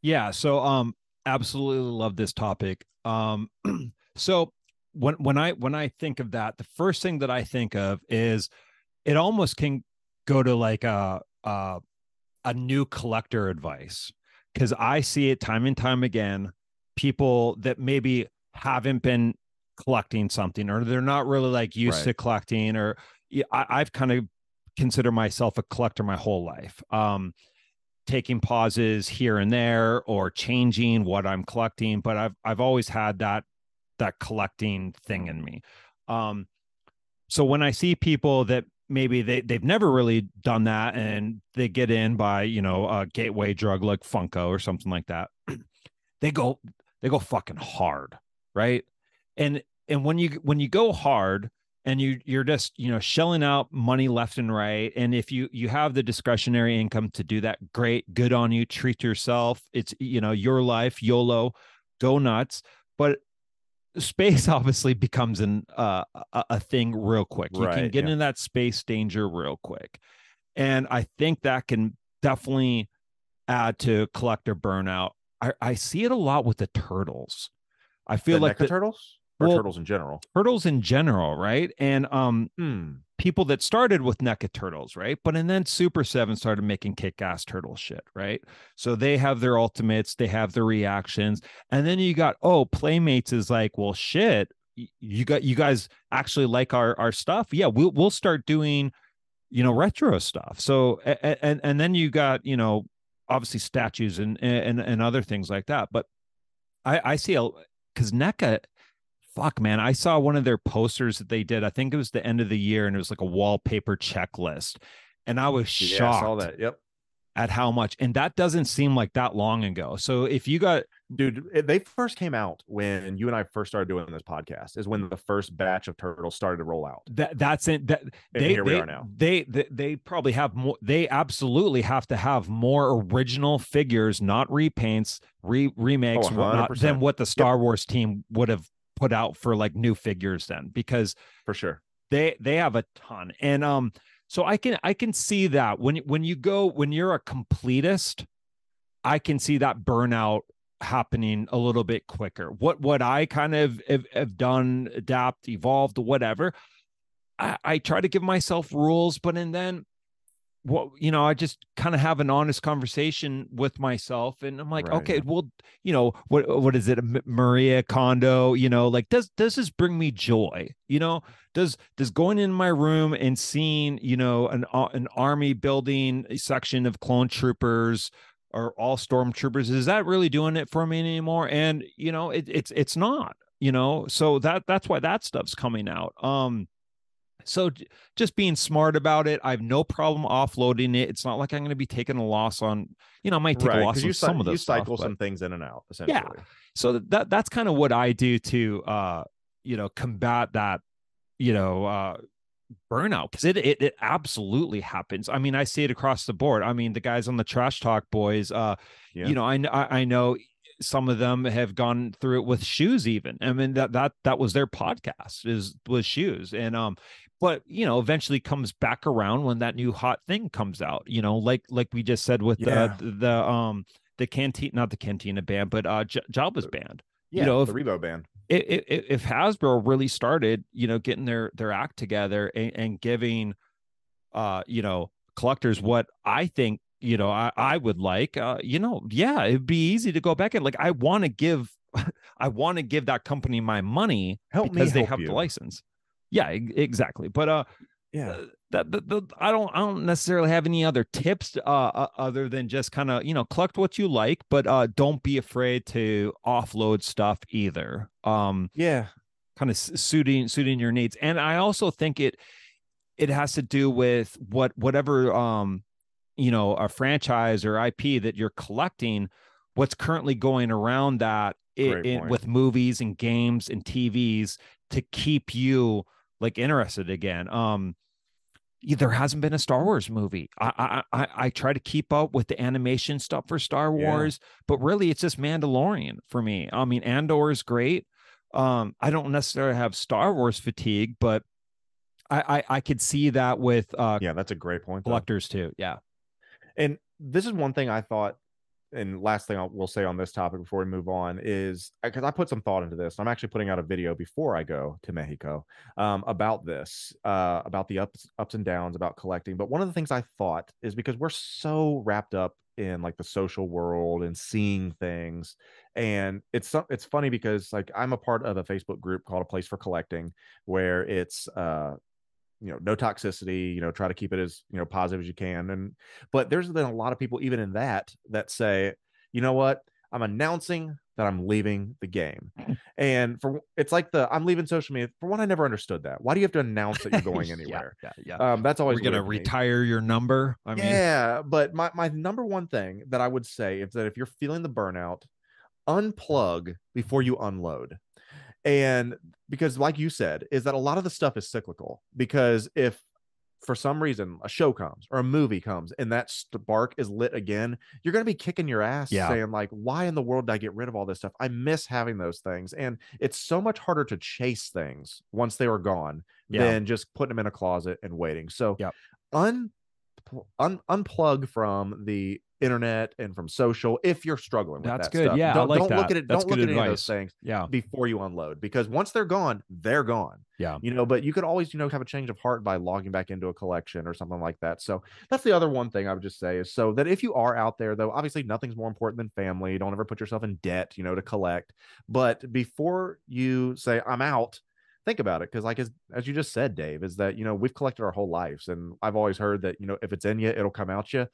S6: Yeah. So um absolutely love this topic. Um so when when I when I think of that, the first thing that I think of is it almost can go to like a a, a new collector advice because I see it time and time again. People that maybe haven't been collecting something or they're not really like used
S7: Right.
S6: to collecting or I, I've kind of considered myself a collector my whole life. Um, taking pauses here and there or changing what I'm collecting, but I've I've always had that that collecting thing in me. Um, so when I see people that maybe they they've never really done that and they get in by you know a gateway drug like Funko or something like that, they go they go fucking hard, right? And and when you when you go hard, and you you're just you know shelling out money left and right and if you you have the discretionary income to do that great good on you treat yourself it's you know your life yolo go nuts. But space obviously becomes an uh, a, a thing real quick. You can get
S7: yeah.
S6: into that space danger real quick. And i think that can definitely add to collector burnout. I i see it a lot with the turtles. I feel
S7: The
S6: like the
S7: turtles or
S6: Well-
S7: turtles in general.
S6: turtles in general right and um
S7: Hmm.
S6: people that started with NECA turtles, right? But and then Super 7 started making kick-ass turtle shit, right? So they have their ultimates, they have their reactions, and then you got oh, Playmates is like, well, shit, you got you guys actually like our our stuff. Yeah, we'll we'll start doing, you know, retro stuff. So and and then you got you know, obviously statues and and and other things like that. But I I see a because NECA fuck man i saw one of their posters that they did i think it was the end of the year and it was like a wallpaper checklist and i was
S7: Yeah, I
S6: shocked
S7: saw that. Yep.
S6: at how much and that doesn't seem like that long ago so if you got
S7: Dude, eh, they first came out when you and I first started doing this podcast. Is when the first batch of turtles started to roll out.
S6: that that's it that
S7: And
S6: they
S7: here we are now.
S6: they they they probably have more they absolutely have to have more original figures not repaints re remakes
S7: Oh,
S6: whatnot, than what the star wars team would have put out for like new figures then because
S7: For sure.
S6: they they have a ton and um so i can i can see that when when you go when you're a completist i can see that burnout happening a little bit quicker what what i kind of have, have done adapt evolved whatever I, I try to give myself rules but and then what you know i just kind of have an honest conversation with myself and i'm like
S7: Right,
S6: okay well you know what what is it Marie Kondo? You know like does does this bring me joy? You know does does going in my room and seeing you know an uh, an army building a section of clone troopers or all stormtroopers is that really doing it for me anymore? And you know it, it's it's not you know? So that that's why that stuff's coming out. Um so just being smart about it i have no problem offloading it it's not like i'm going to be taking a loss on you know i might take
S7: right.
S6: a loss on
S7: you, cy-
S6: some of
S7: you
S6: those stuff,
S7: cycle
S6: but-
S7: things in and out, essentially. Yeah.
S6: so that that's kind of what I do to uh you know combat that you know uh burnout because it, it it absolutely happens. I mean, I see it across the board. I mean, the guys on the trash talk boys, uh,
S7: Yeah.
S6: you know, I, I I know some of them have gone through it with shoes even. I mean that that that was their podcast is was shoes and um but you know eventually comes back around when that new hot thing comes out you know like like we just said with
S7: Yeah.
S6: the the um the canteen not the cantina band but uh J- Jabba's band
S7: Yeah.
S6: know, if-
S7: the Rebo band.
S6: i- i- i- if Hasbro really started, you know, getting their their act together and, and giving, uh, you know, collectors what I think, you know, I, I would like, uh, you know, yeah, it'd be easy to go back and like I want to give, I want to give that company my money
S7: Help me
S6: because they
S7: help
S6: have
S7: you.
S6: the license. Yeah, exactly. But uh,
S7: Yeah.
S6: uh, that, that, that- I don't I don't necessarily have any other tips uh, uh other than just kind of you know collect what you like, but uh don't be afraid to offload stuff either. Um,
S7: Yeah.
S6: kind of suiting suiting your needs, and I also think it it has to do with what whatever um you know a franchise or IP that you're collecting, what's currently going around that i-
S7: Great
S6: in,
S7: point.
S6: with movies and games and TVs to keep you like interested again. Um, there hasn't been a Star Wars movie. I I I, I try to keep up with the animation stuff for Star
S7: Yeah.
S6: Wars, but really it's just Mandalorian for me. I mean, Andor is great. Um, I don't necessarily have Star Wars fatigue, but I I, I could see that with uh
S7: Yeah. That's a great point. though.
S6: collectors too. Yeah.
S7: And this is one thing I thought, and last thing I will say on this topic before we move on is because I put some thought into this. I'm actually putting out a video before I go to Mexico um, about this, uh, about the ups, ups and downs, about collecting. But one of the things I thought is because we're so wrapped up in like the social world and seeing things, and it's it's funny because like I'm a part of a Facebook group called A Place for Collecting, where it's uh you know no toxicity you know try to keep it as you know positive as you can and but there's been a lot of people even in that that say you know what i'm announcing that i'm leaving the game and for it's like the i'm leaving social media for one i never understood that why do you have to announce that you're going anywhere
S6: Yeah. Yeah.
S7: um that's always
S6: We're gonna
S7: me.
S6: retire your number. I mean,
S7: yeah but my, my number one thing that i would say is that if you're feeling the burnout unplug before you unload And because, like you said, is that a lot of the stuff is cyclical. Because if for some reason a show comes or a movie comes and that spark is lit again, you're going to be kicking your ass
S6: Yeah.
S7: saying, like, why in the world did I get rid of all this stuff? I miss having those things. And it's so much harder to chase things once they were gone
S6: Yeah.
S7: than just putting them in a closet and waiting. So,
S6: Yep.
S7: un, un unplug from the internet and from social if you're struggling with
S6: That's
S7: that
S6: good.
S7: stuff.
S6: Yeah,
S7: don't,
S6: like
S7: don't look at it.
S6: That's
S7: don't look at any of those things
S6: Yeah.
S7: before you unload because once they're gone, they're gone.
S6: Yeah.
S7: You know, but you could always, you know, have a change of heart by logging back into a collection or something like that. So that's the other one thing I would just say is so that if you are out there, though, obviously nothing's more important than family. Don't ever put yourself in debt, you know, to collect. But before you say, I'm out, think about it. Cause like as, as you just said, Dave, is that, you know, we've collected our whole lives. And I've always heard that, you know, if it's in you, it'll come out you.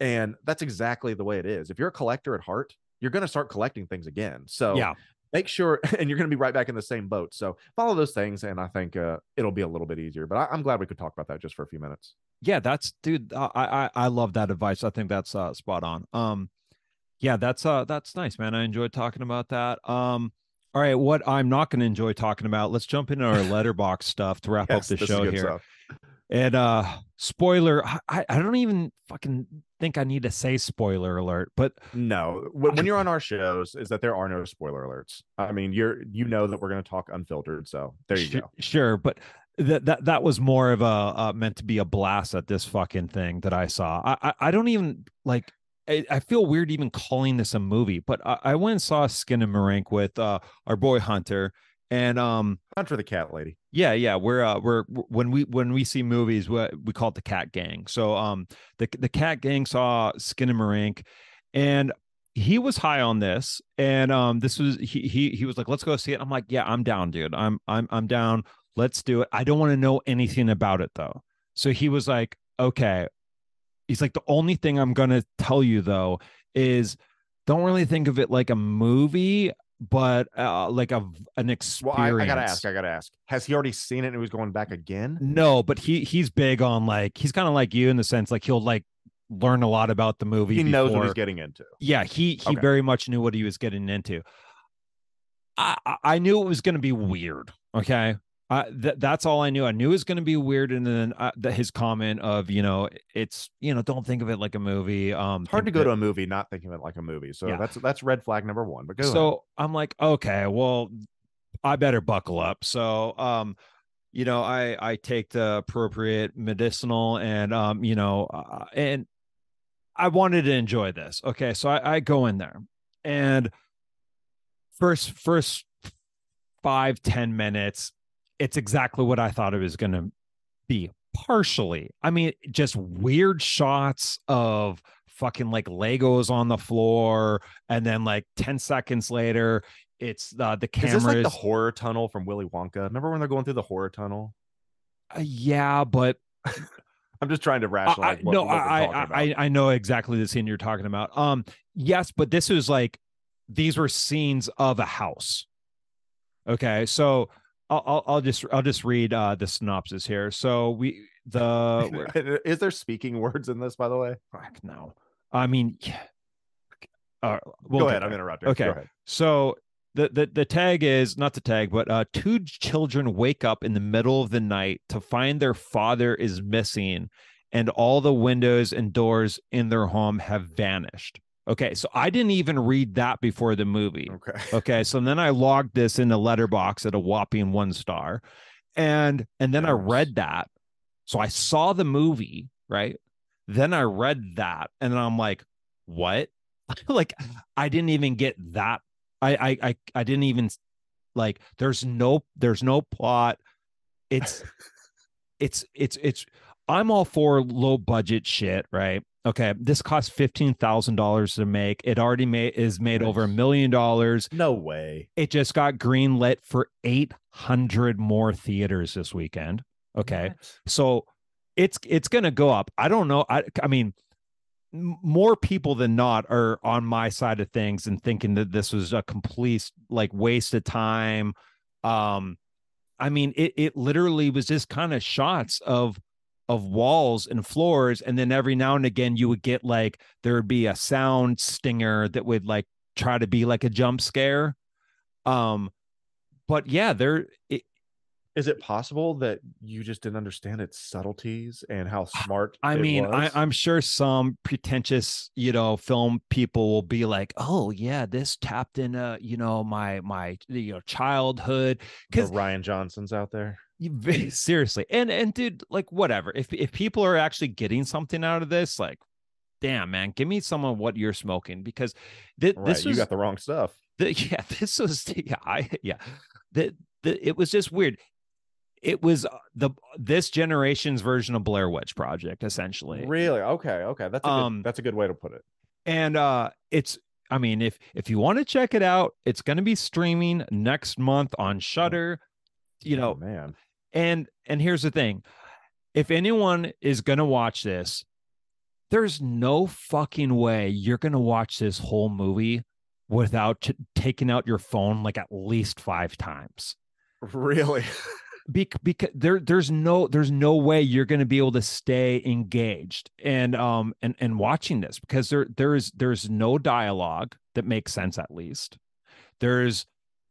S7: And that's exactly the way it is. If you're a collector at heart, you're going to start collecting things again. So
S6: Yeah.
S7: make sure and you're going to be right back in the same boat so follow those things and i think uh, it'll be a little bit easier but I, i'm glad we could talk about that just for a few minutes
S6: yeah that's dude i i i love that advice i think that's uh spot on um yeah that's uh that's nice man i enjoyed talking about that um all right what i'm not going to enjoy talking about let's jump into our letterbox stuff to wrap
S7: Yes,
S6: up the show here
S7: stuff.
S6: and uh spoiler I, I don't even fucking think i need to say spoiler alert but
S7: no when, when you're on our shows is that there are no spoiler alerts i mean you're you know that we're going to talk unfiltered so there you
S6: Su-
S7: go
S6: Sure, but that that that was more of a uh, meant to be a blast at this fucking thing that I saw. I I, I don't even like. I, I feel weird even calling this a movie, but I, I went and saw Skinamarink with uh, our boy Hunter, and um
S7: Hunter the cat lady.
S6: Yeah yeah we're uh we're when we when we see movies we, we call it the Cat Gang. So um the the Cat Gang saw Skinamarink, and he was high on this and um this was he he he was like let's go see it. I'm like yeah i'm down dude. I'm i'm i'm down. Let's do it. I don't want to know anything about it though. So he was like okay he's like the only thing i'm going to tell you though is don't really think of it like a movie but uh like a an experience
S7: well I, I gotta ask i gotta ask. Has he already seen it and he was going back again?
S6: No but he he's big on like he's kind of like you in the sense like he'll like learn a lot about the movie
S7: he knows what he's getting into.
S6: Yeah he he
S7: Okay.
S6: very much knew what he was getting into. I I- i knew it was going to be weird okay uh, th- that's all I knew. I knew it was going to be weird, and then uh, the, his comment of, you know, it's, you know, don't think of it like a movie. Um,
S7: hard to go
S6: that-
S7: to a movie not thinking of it like a movie so
S6: Yeah.
S7: that's that's red flag number one but go
S6: so
S7: ahead.
S6: I'm like, okay, well, I better buckle up. So, um, you know, I I take the appropriate medicinal, and um, you know, uh, and I wanted to enjoy this. Okay, so I, I go in there, and first first five ten minutes, it's exactly what I thought it was going to be. Partially, I mean, just weird shots of fucking like Legos on the floor, and then like ten seconds later, it's uh, the
S7: is
S6: cameras.
S7: this like the horror tunnel from willy wonka remember when they're going through the horror tunnel
S6: Uh, yeah, but
S7: i'm just trying to rationalize
S6: I-
S7: what,
S6: no,
S7: what
S6: I. I, I I know exactly the scene you're talking about. Um, yes, but this was like these were scenes of a house. Okay, so I'll I'll, just I'll just read uh, the synopsis here. So we the
S7: is there speaking words in this by the way
S6: fuck no, I mean, yeah. Uh, we'll
S7: go ahead i'm interrupting
S6: Okay.
S7: go ahead
S6: So the, the the tag is not the tag, but uh, two children wake up in the middle of the night to find their father is missing, and all the windows and doors in their home have vanished. Okay, so I didn't even read that before the movie.
S7: okay
S6: Okay, so then I logged this in the letterbox at a whopping one star, and and then I read that. So I saw the movie, right? Then I read that, and then I'm like, what? like I didn't even get that. I I I, I didn't even like. There's no there's no plot. It's it's it's it's. I'm all for low budget shit, right? Okay, this cost fifteen thousand dollars to make. It already made is made over a million dollars.
S7: no way
S6: It just got greenlit for eight hundred more theaters this weekend. Okay, so it's it's gonna go up. I don't know. I I mean, more people than not are on my side of things and thinking that this was a complete like waste of time. Um, I mean, it it literally was just kind of shots of of walls and floors, and then every now and again you would get like there would be a sound stinger that would like try to be like a jump scare. Um, but yeah, there it,
S7: Is it possible that you just didn't understand its subtleties and how smart?
S6: I mean, I,
S7: was?
S6: I'm sure some pretentious, you know, film people will be like, "Oh yeah, this tapped into, you know, my my you know childhood." Because
S7: Rian Johnson's out there.
S6: seriously, and and dude, like whatever. If if people are actually getting something out of this, like, damn man, give me some of what you're smoking because th-
S7: Right,
S6: this
S7: you got the wrong stuff.
S6: the, yeah, this was yeah, I yeah. The, the it was just weird. It was uh, the this generation's version of Blair Witch Project, essentially.
S7: Really? Okay. Okay. That's a
S6: Um,
S7: good, that's a good way to put it.
S6: and uh it's i mean if if you want to check it out it's going to be streaming next month on Shudder you
S7: Oh,
S6: know
S7: man.
S6: And and here's the thing. If anyone is going to watch this there's no fucking way you're going to watch this whole movie without t- taking out your phone like at least five times.
S7: Really?
S6: Bec- because there there's no there's no way you're going to be able to stay engaged and um and and watching this because there there is there's no dialogue that makes sense at least. There's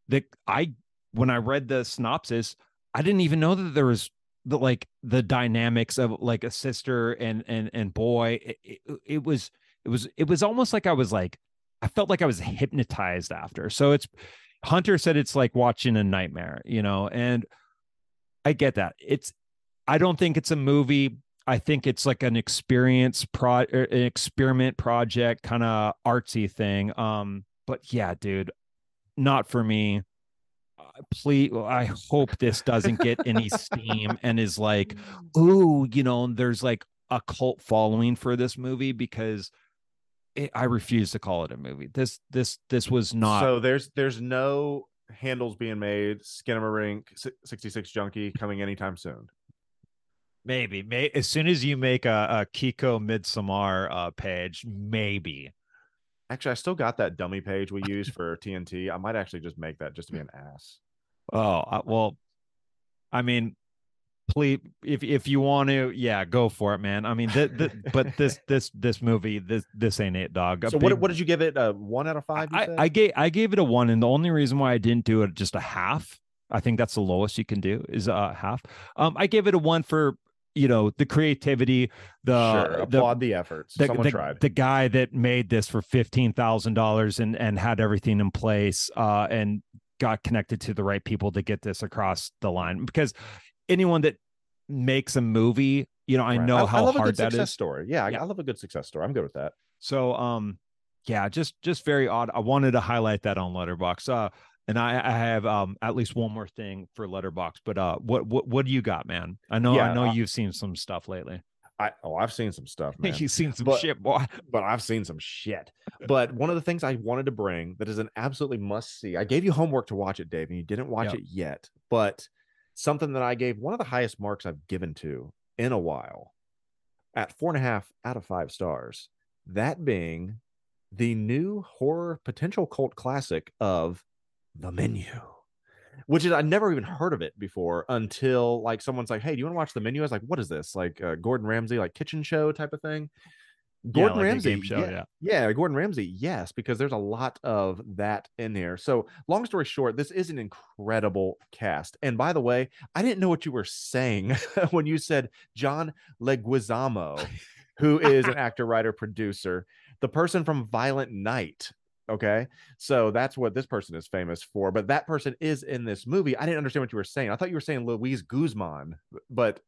S6: the i when i read the synopsis i didn't even know that there was the like the dynamics of like a sister and and and boy it, it, it was it was it was almost like i was like i felt like i was hypnotized after so it's hunter said it's like watching a nightmare you know and I get that. It's I don't think it's a movie. I think it's like an experience pro er, an experiment project kind of artsy thing. Um but yeah, dude, not for me. Please I hope this doesn't get any steam and is like, ooh, you know, there's like a cult following for this movie because it, I refuse to call it a movie. This this this was not
S7: So there's there's no handles being made. Skinamarink, si- 66 Junkie coming anytime soon.
S6: Maybe, may as soon as you make a, a Kiko Midsommar uh, page, maybe.
S7: Actually, I still got that dummy page we use for TNT. I might actually just make that just to be an ass.
S6: Oh uh, well, I mean, please, if if you want to, yeah, go for it, man. I mean, th- th- but this this this movie, this this ain't it, dog. A
S7: So what
S6: big-
S7: what did you give it? A one out of five? you
S6: I? I gave I gave it a one, and the only reason why I didn't do it just a half, I think that's the lowest you can do is a half. Um, I gave it a one for you know the creativity, the
S7: sure.
S6: the,
S7: Applaud the, efforts.
S6: the,
S7: Someone
S6: the,
S7: tried.
S6: the guy that made this for fifteen thousand dollars and and had everything in place uh and got connected to the right people to get this across the line because anyone that makes a movie you know i
S7: Right.
S6: know how
S7: love a
S6: hard
S7: good
S6: that
S7: success
S6: is
S7: story. Yeah, I-
S6: Yeah.
S7: I love a good success story. I'm good with that.
S6: so um yeah just just very odd i wanted to highlight that on letterbox uh and I, I have um at least one more thing for letterbox but uh what what what do you got man i know
S7: Yeah,
S6: i know
S7: uh,
S6: you've seen some stuff lately
S7: I oh, I've seen some stuff, man.
S6: you've seen some
S7: But-
S6: shit boy
S7: but I've seen some shit. But one of the things I wanted to bring that is an absolutely must see. I gave you homework to watch it, Dave, and you didn't watch
S6: Yep.
S7: it yet. But something that I gave one of the highest marks I've given to in a while at four and a half out of five stars. That being the new horror potential cult classic of The Menu. Which is I never even heard of it before until like someone's like, "Hey, do you want to watch the menu?" I was like, "What is this? Like uh, Gordon Ramsay, like kitchen show type of thing?" Gordon
S6: like
S7: Ramsay,
S6: show,
S7: yeah,
S6: yeah.
S7: yeah, Gordon Ramsay, yes, because there's a lot of that in there. So, long story short, this is an incredible cast. And by the way, I didn't know what you were saying when you said John Leguizamo, who is an actor, writer, producer, the person from Violent Night. Okay, so that's what this person is famous for. But that person is in this movie. I didn't understand what you were saying. I thought you were saying Louise Guzman, but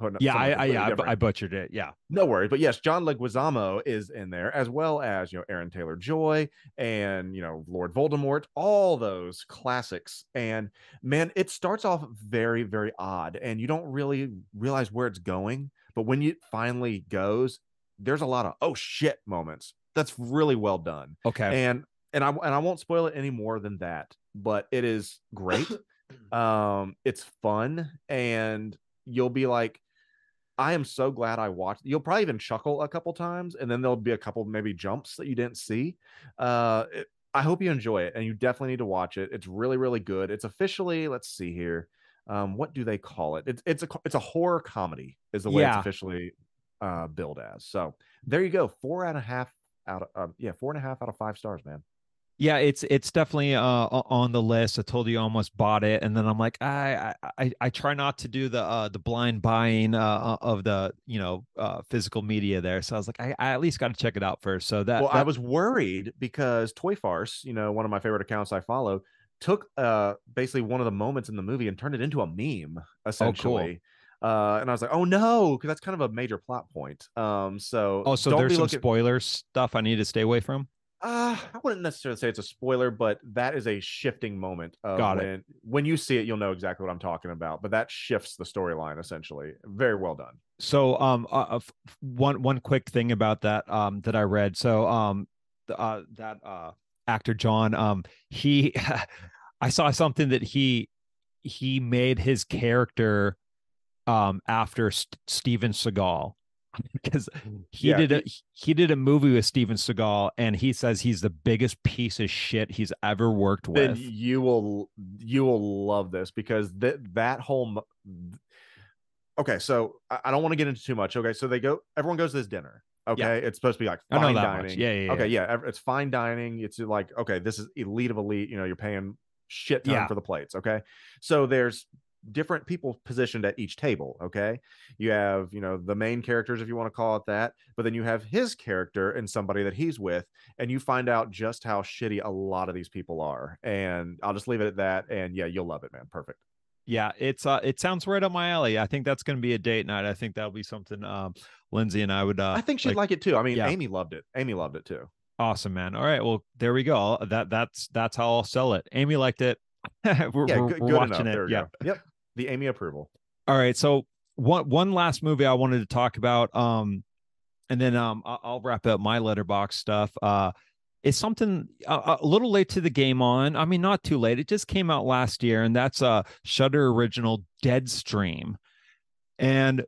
S7: oh, no,
S6: yeah i, I yeah
S7: different.
S6: I butchered it yeah
S7: No worries, but yes, John Leguizamo is in there as well as you know Aaron Taylor Joy and you know Lord Voldemort, all those classics. And man, it starts off very very odd, and you don't really realize where it's going. But when it finally goes, there's a lot of oh shit moments. That's really well done,
S6: okay
S7: and and I and I won't spoil it any more than that. But it is great. um, it's fun, and you'll be like. I am so glad I watched. You'll probably even chuckle a couple times, and then there'll be a couple maybe jumps that you didn't see. Uh, it- I hope you enjoy it, and you definitely need to watch it. It's really, really good. It's officially, let's see here, um, what do they call it? It's it's a it's a horror comedy, is the way
S6: Yeah.
S7: it's officially uh, billed as. So there you go, four and a half out of um, yeah, four and a half out of five stars, man.
S6: Yeah, it's it's definitely uh on the list. I told you I almost bought it, and then I'm like, I I I, try not to do the uh the blind buying uh of the you know uh physical media there. So I was like, I, I at least got to check it out first. So that
S7: well, I was worried because Toy Farce, you know, one of my favorite accounts I follow, took uh basically one of the moments in the movie and turned it into a meme, essentially. Uh, and I was like, oh no, because that's kind of a major plot point. Um, so
S6: oh, so there's some spoiler stuff I need to stay away from.
S7: Uh, I wouldn't necessarily say it's a spoiler, but that is a shifting moment.
S6: Got it.
S7: when, When you see it, you'll know exactly what I'm talking about. But that shifts the storyline essentially. Very well done.
S6: So um uh, uh, f- one one quick thing about that um that I read. So um the, uh that uh actor John um he I saw something that he he made his character um after St- Steven Seagal because he
S7: Yeah,
S6: did a he did a movie with Steven Seagal and he says he's the biggest piece of shit he's ever worked
S7: Then
S6: with.
S7: you will you will love this because that that whole. Okay, so I, don't want to get into too much. Okay, so they go. Everyone goes to this dinner. Okay, it's supposed to be like
S6: I know
S7: fine dining.
S6: Yeah, yeah,
S7: Okay, yeah, it's fine dining. It's like okay, this is elite of elite. You know, you're paying shit ton
S6: Yeah.
S7: for the plates. Okay, so there's different people positioned at each table. Okay, you have you know the main characters if you want to call it that, but then you have his character and somebody that he's with, and you find out just how shitty a lot of these people are. And I'll just leave it at that. And yeah, you'll love it, man. Perfect.
S6: yeah it's uh it sounds right up my alley i think that's going to be a date night i think that'll be something um lindsay and i would uh
S7: I think she'd like, it too. I mean,
S6: yeah.
S7: Amy loved it. Amy loved it too.
S6: awesome man all right well there we go that that's that's how i'll sell it amy liked it we're,
S7: Yeah,
S6: we're-
S7: good,
S6: we're
S7: good
S6: watching
S7: enough.
S6: it yeah.
S7: Yep. The Amy approval.
S6: all right so one one last movie i wanted to talk about um and then um i'll, wrap up my letterbox stuff. Uh it's something uh, a little late to the game on. I mean not too late. It just came out last year and that's a Shudder original deadstream. And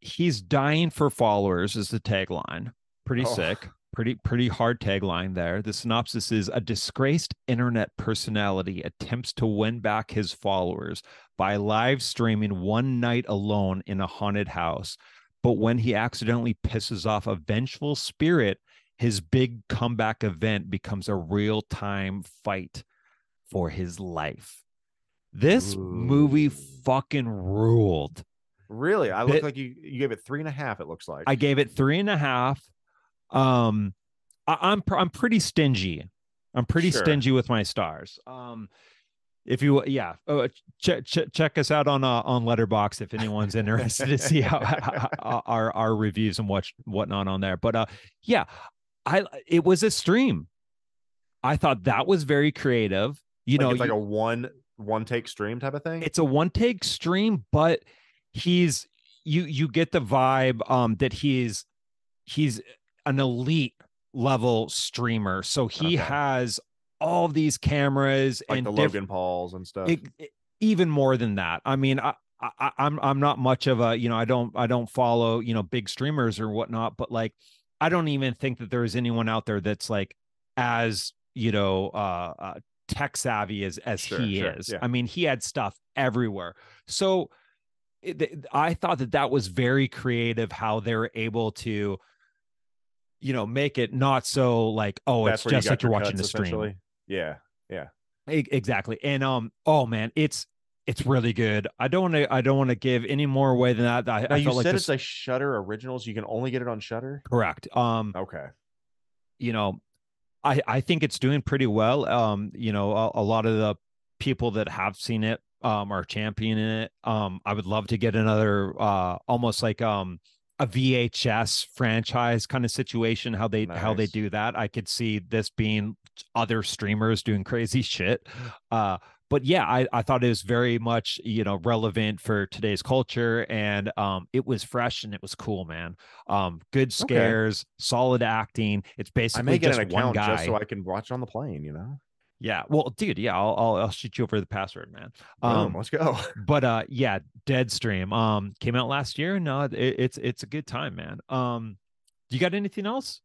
S6: he's dying for followers is the tagline. Pretty
S7: Oh.
S6: sick pretty pretty hard tagline there the synopsis is a disgraced internet personality attempts to win back his followers by live streaming one night alone in a haunted house but when he accidentally pisses off a vengeful spirit his big comeback event becomes a real-time fight for his life this movie fucking ruled
S7: Really? I look like you you gave it three and a half, it looks like.
S6: I gave it three and a half. Um, I, I'm pr- I'm pretty stingy. I'm pretty
S7: Sure.
S6: stingy with my stars. Um, if you yeah, oh, check check check us out on uh, on Letterbox if anyone's interested to see how, how- our our reviews and what whatnot on there. But uh, yeah, I it was a stream. I thought that was very creative. You
S7: Like
S6: know,
S7: it's like
S6: you-
S7: a one one take stream type of thing.
S6: it's a one take stream but he's you you get the vibe um that he's he's an elite level streamer so he
S7: Okay.
S6: has all these cameras
S7: like
S6: and
S7: the
S6: diff-
S7: Logan Pauls and stuff.
S6: it- it- even more than that i mean I, I i'm i'm not much of a you know i don't i don't follow you know big streamers or whatnot but like i don't even think that there is anyone out there that's like as you know uh, uh tech savvy as as
S7: Sure,
S6: he
S7: sure,
S6: is
S7: yeah.
S6: i mean he had stuff everywhere so it, i thought that that was very creative how they're able to you know make it not so like oh
S7: That's
S6: it's
S7: where you
S6: just like you're watching the stream
S7: yeah
S6: Yeah. Exactly and um oh man it's it's really good i don't want to i don't want to give any more away than that i,
S7: Now
S6: I
S7: you
S6: like
S7: said
S6: this
S7: it's a Shudder originals. You can only get it on Shudder.
S6: correct um
S7: Okay.
S6: you know i i think it's doing pretty well um you know a, a lot of the people that have seen it um are championing it um i would love to get another uh almost like um a VHS franchise kind of situation how they how they do that. I could see this being other streamers doing crazy shit. Uh but yeah I, I thought it was very much you know relevant for today's culture and um it was fresh and it was cool man. Um good scares solid acting. It's basically I
S7: may get
S6: just
S7: an
S6: one
S7: account
S6: guy.
S7: just so I can watch it on the plane. You know.
S6: Yeah well dude yeah I'll, I'll i'll shoot you over the password man.
S7: Boom,
S6: um
S7: let's go.
S6: but uh yeah deadstream um came out last year no it, it's it's a good time man. Um do you got anything else?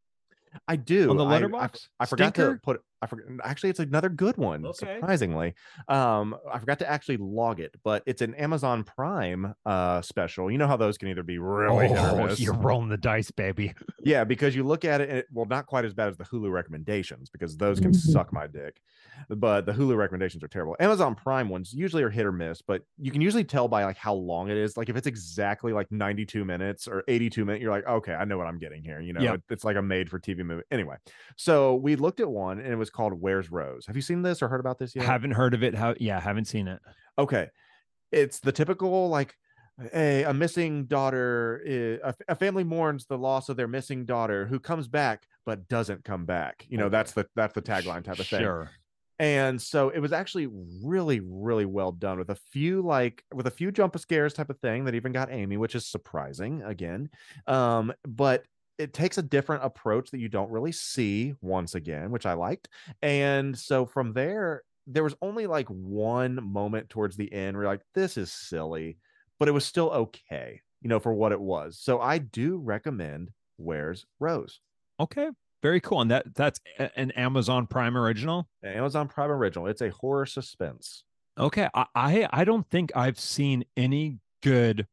S7: I do
S6: on the
S7: I- I-
S6: letterbox
S7: I, forgot to put I forgot. Actually, it's another good one.
S6: Okay.
S7: Surprisingly, um, I forgot to actually log it, but it's an Amazon Prime uh special. You know how those can either be really
S6: Oh,
S7: miss.
S6: you're rolling the dice, baby.
S7: Yeah, because you look at it, and it, well, not quite as bad as the Hulu recommendations because those can suck my dick. But the Hulu recommendations are terrible. Amazon Prime ones usually are hit or miss, but you can usually tell by like how long it is. Like if it's exactly like 92 minutes or 82 minutes, you're like, okay, I know what I'm getting here. You know,
S6: Yep.
S7: it- it's like a made for TV movie. Anyway, so we looked at one and it was called Where's Rose. Have you seen this or heard about this yet?
S6: Haven't heard of it. How? Yeah, haven't seen it.
S7: okay it's the typical like a, a missing daughter A family mourns the loss of their missing daughter who comes back but doesn't come back you know that's the that's the tagline type of thing
S6: Sure.
S7: and so it was actually really really well done with a few like with a few jump scares type of thing that even got amy which is surprising again um but it takes a different approach that you don't really see once again which i liked and so from there there was only like one moment towards the end where you're like this is silly but it was still okay you know for what it was so i do recommend where's rose
S6: Okay. Very cool. And that that's an Amazon Prime original.
S7: amazon prime original it's a horror suspense
S6: Okay. I I, I don't think I've seen any good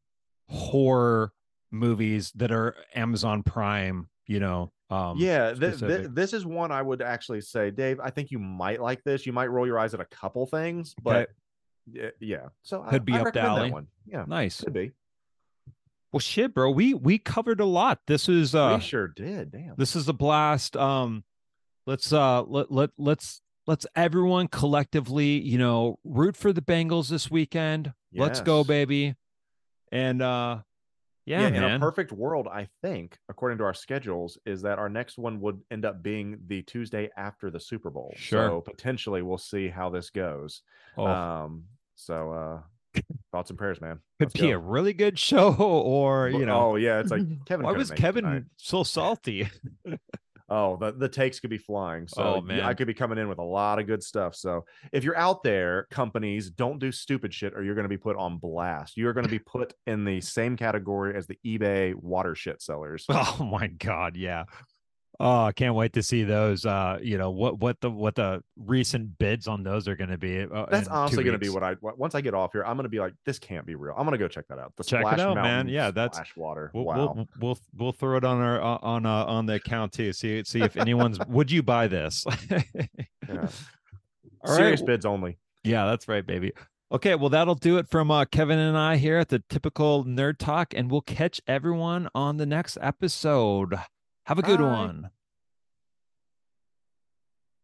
S6: horror movies that are Amazon Prime. You know. Um,
S7: yeah, th- th- this is one I would actually say, Dave. I think you might like this. You might roll your eyes at a couple things, but y- yeah. So I-
S6: Could be
S7: I
S6: up the alley.
S7: one. Yeah,
S6: Nice.
S7: could be.
S6: Well, shit, bro. We we covered a lot. This is uh
S7: we sure did. Damn.
S6: this is a blast. Um, let's uh let let let's let's everyone collectively, you know, root for the Bengals this weekend. Let's go, baby. And uh, yeah,
S7: in a perfect world, I think, according to our schedules, is that our next one would end up being the Tuesday after the Super Bowl.
S6: Sure.
S7: So potentially, we'll see how this goes.
S6: Oh,
S7: Um. So, uh, thoughts and prayers, man.
S6: could
S7: Let's
S6: be
S7: go.
S6: a really good show, or you know.
S7: Oh yeah, it's like Kevin.
S6: Why was Kevin
S7: tonight.
S6: so salty?
S7: Oh, the, the takes could be flying. So
S6: Oh,
S7: I could be coming in with a lot of good stuff. So if you're out there, companies, don't do stupid shit or you're going to be put on blast. You're going to be put in the same category as the eBay water shit sellers.
S6: oh my god, yeah. Oh, I can't wait to see those. Uh, you know what what the what the recent bids on those are going to be. Uh,
S7: That's honestly going to be what I once I get off here, I'm going to be like, this can't be real. I'm going to go check that out. The
S6: Check it
S7: Splash
S6: out, man. Yeah, that's-
S7: Splash water.
S6: We'll,
S7: wow.
S6: we'll we'll we'll throw it on our uh, on uh, on the account too. See see if anyone's would you buy this?
S7: Yeah.
S6: All
S7: Serious
S6: right.
S7: bids only.
S6: Yeah, that's right, baby. Okay, well that'll do it from uh, Kevin and I here at the typical nerd talk, and we'll catch everyone on the next episode. Have a good
S7: Bye.
S6: one.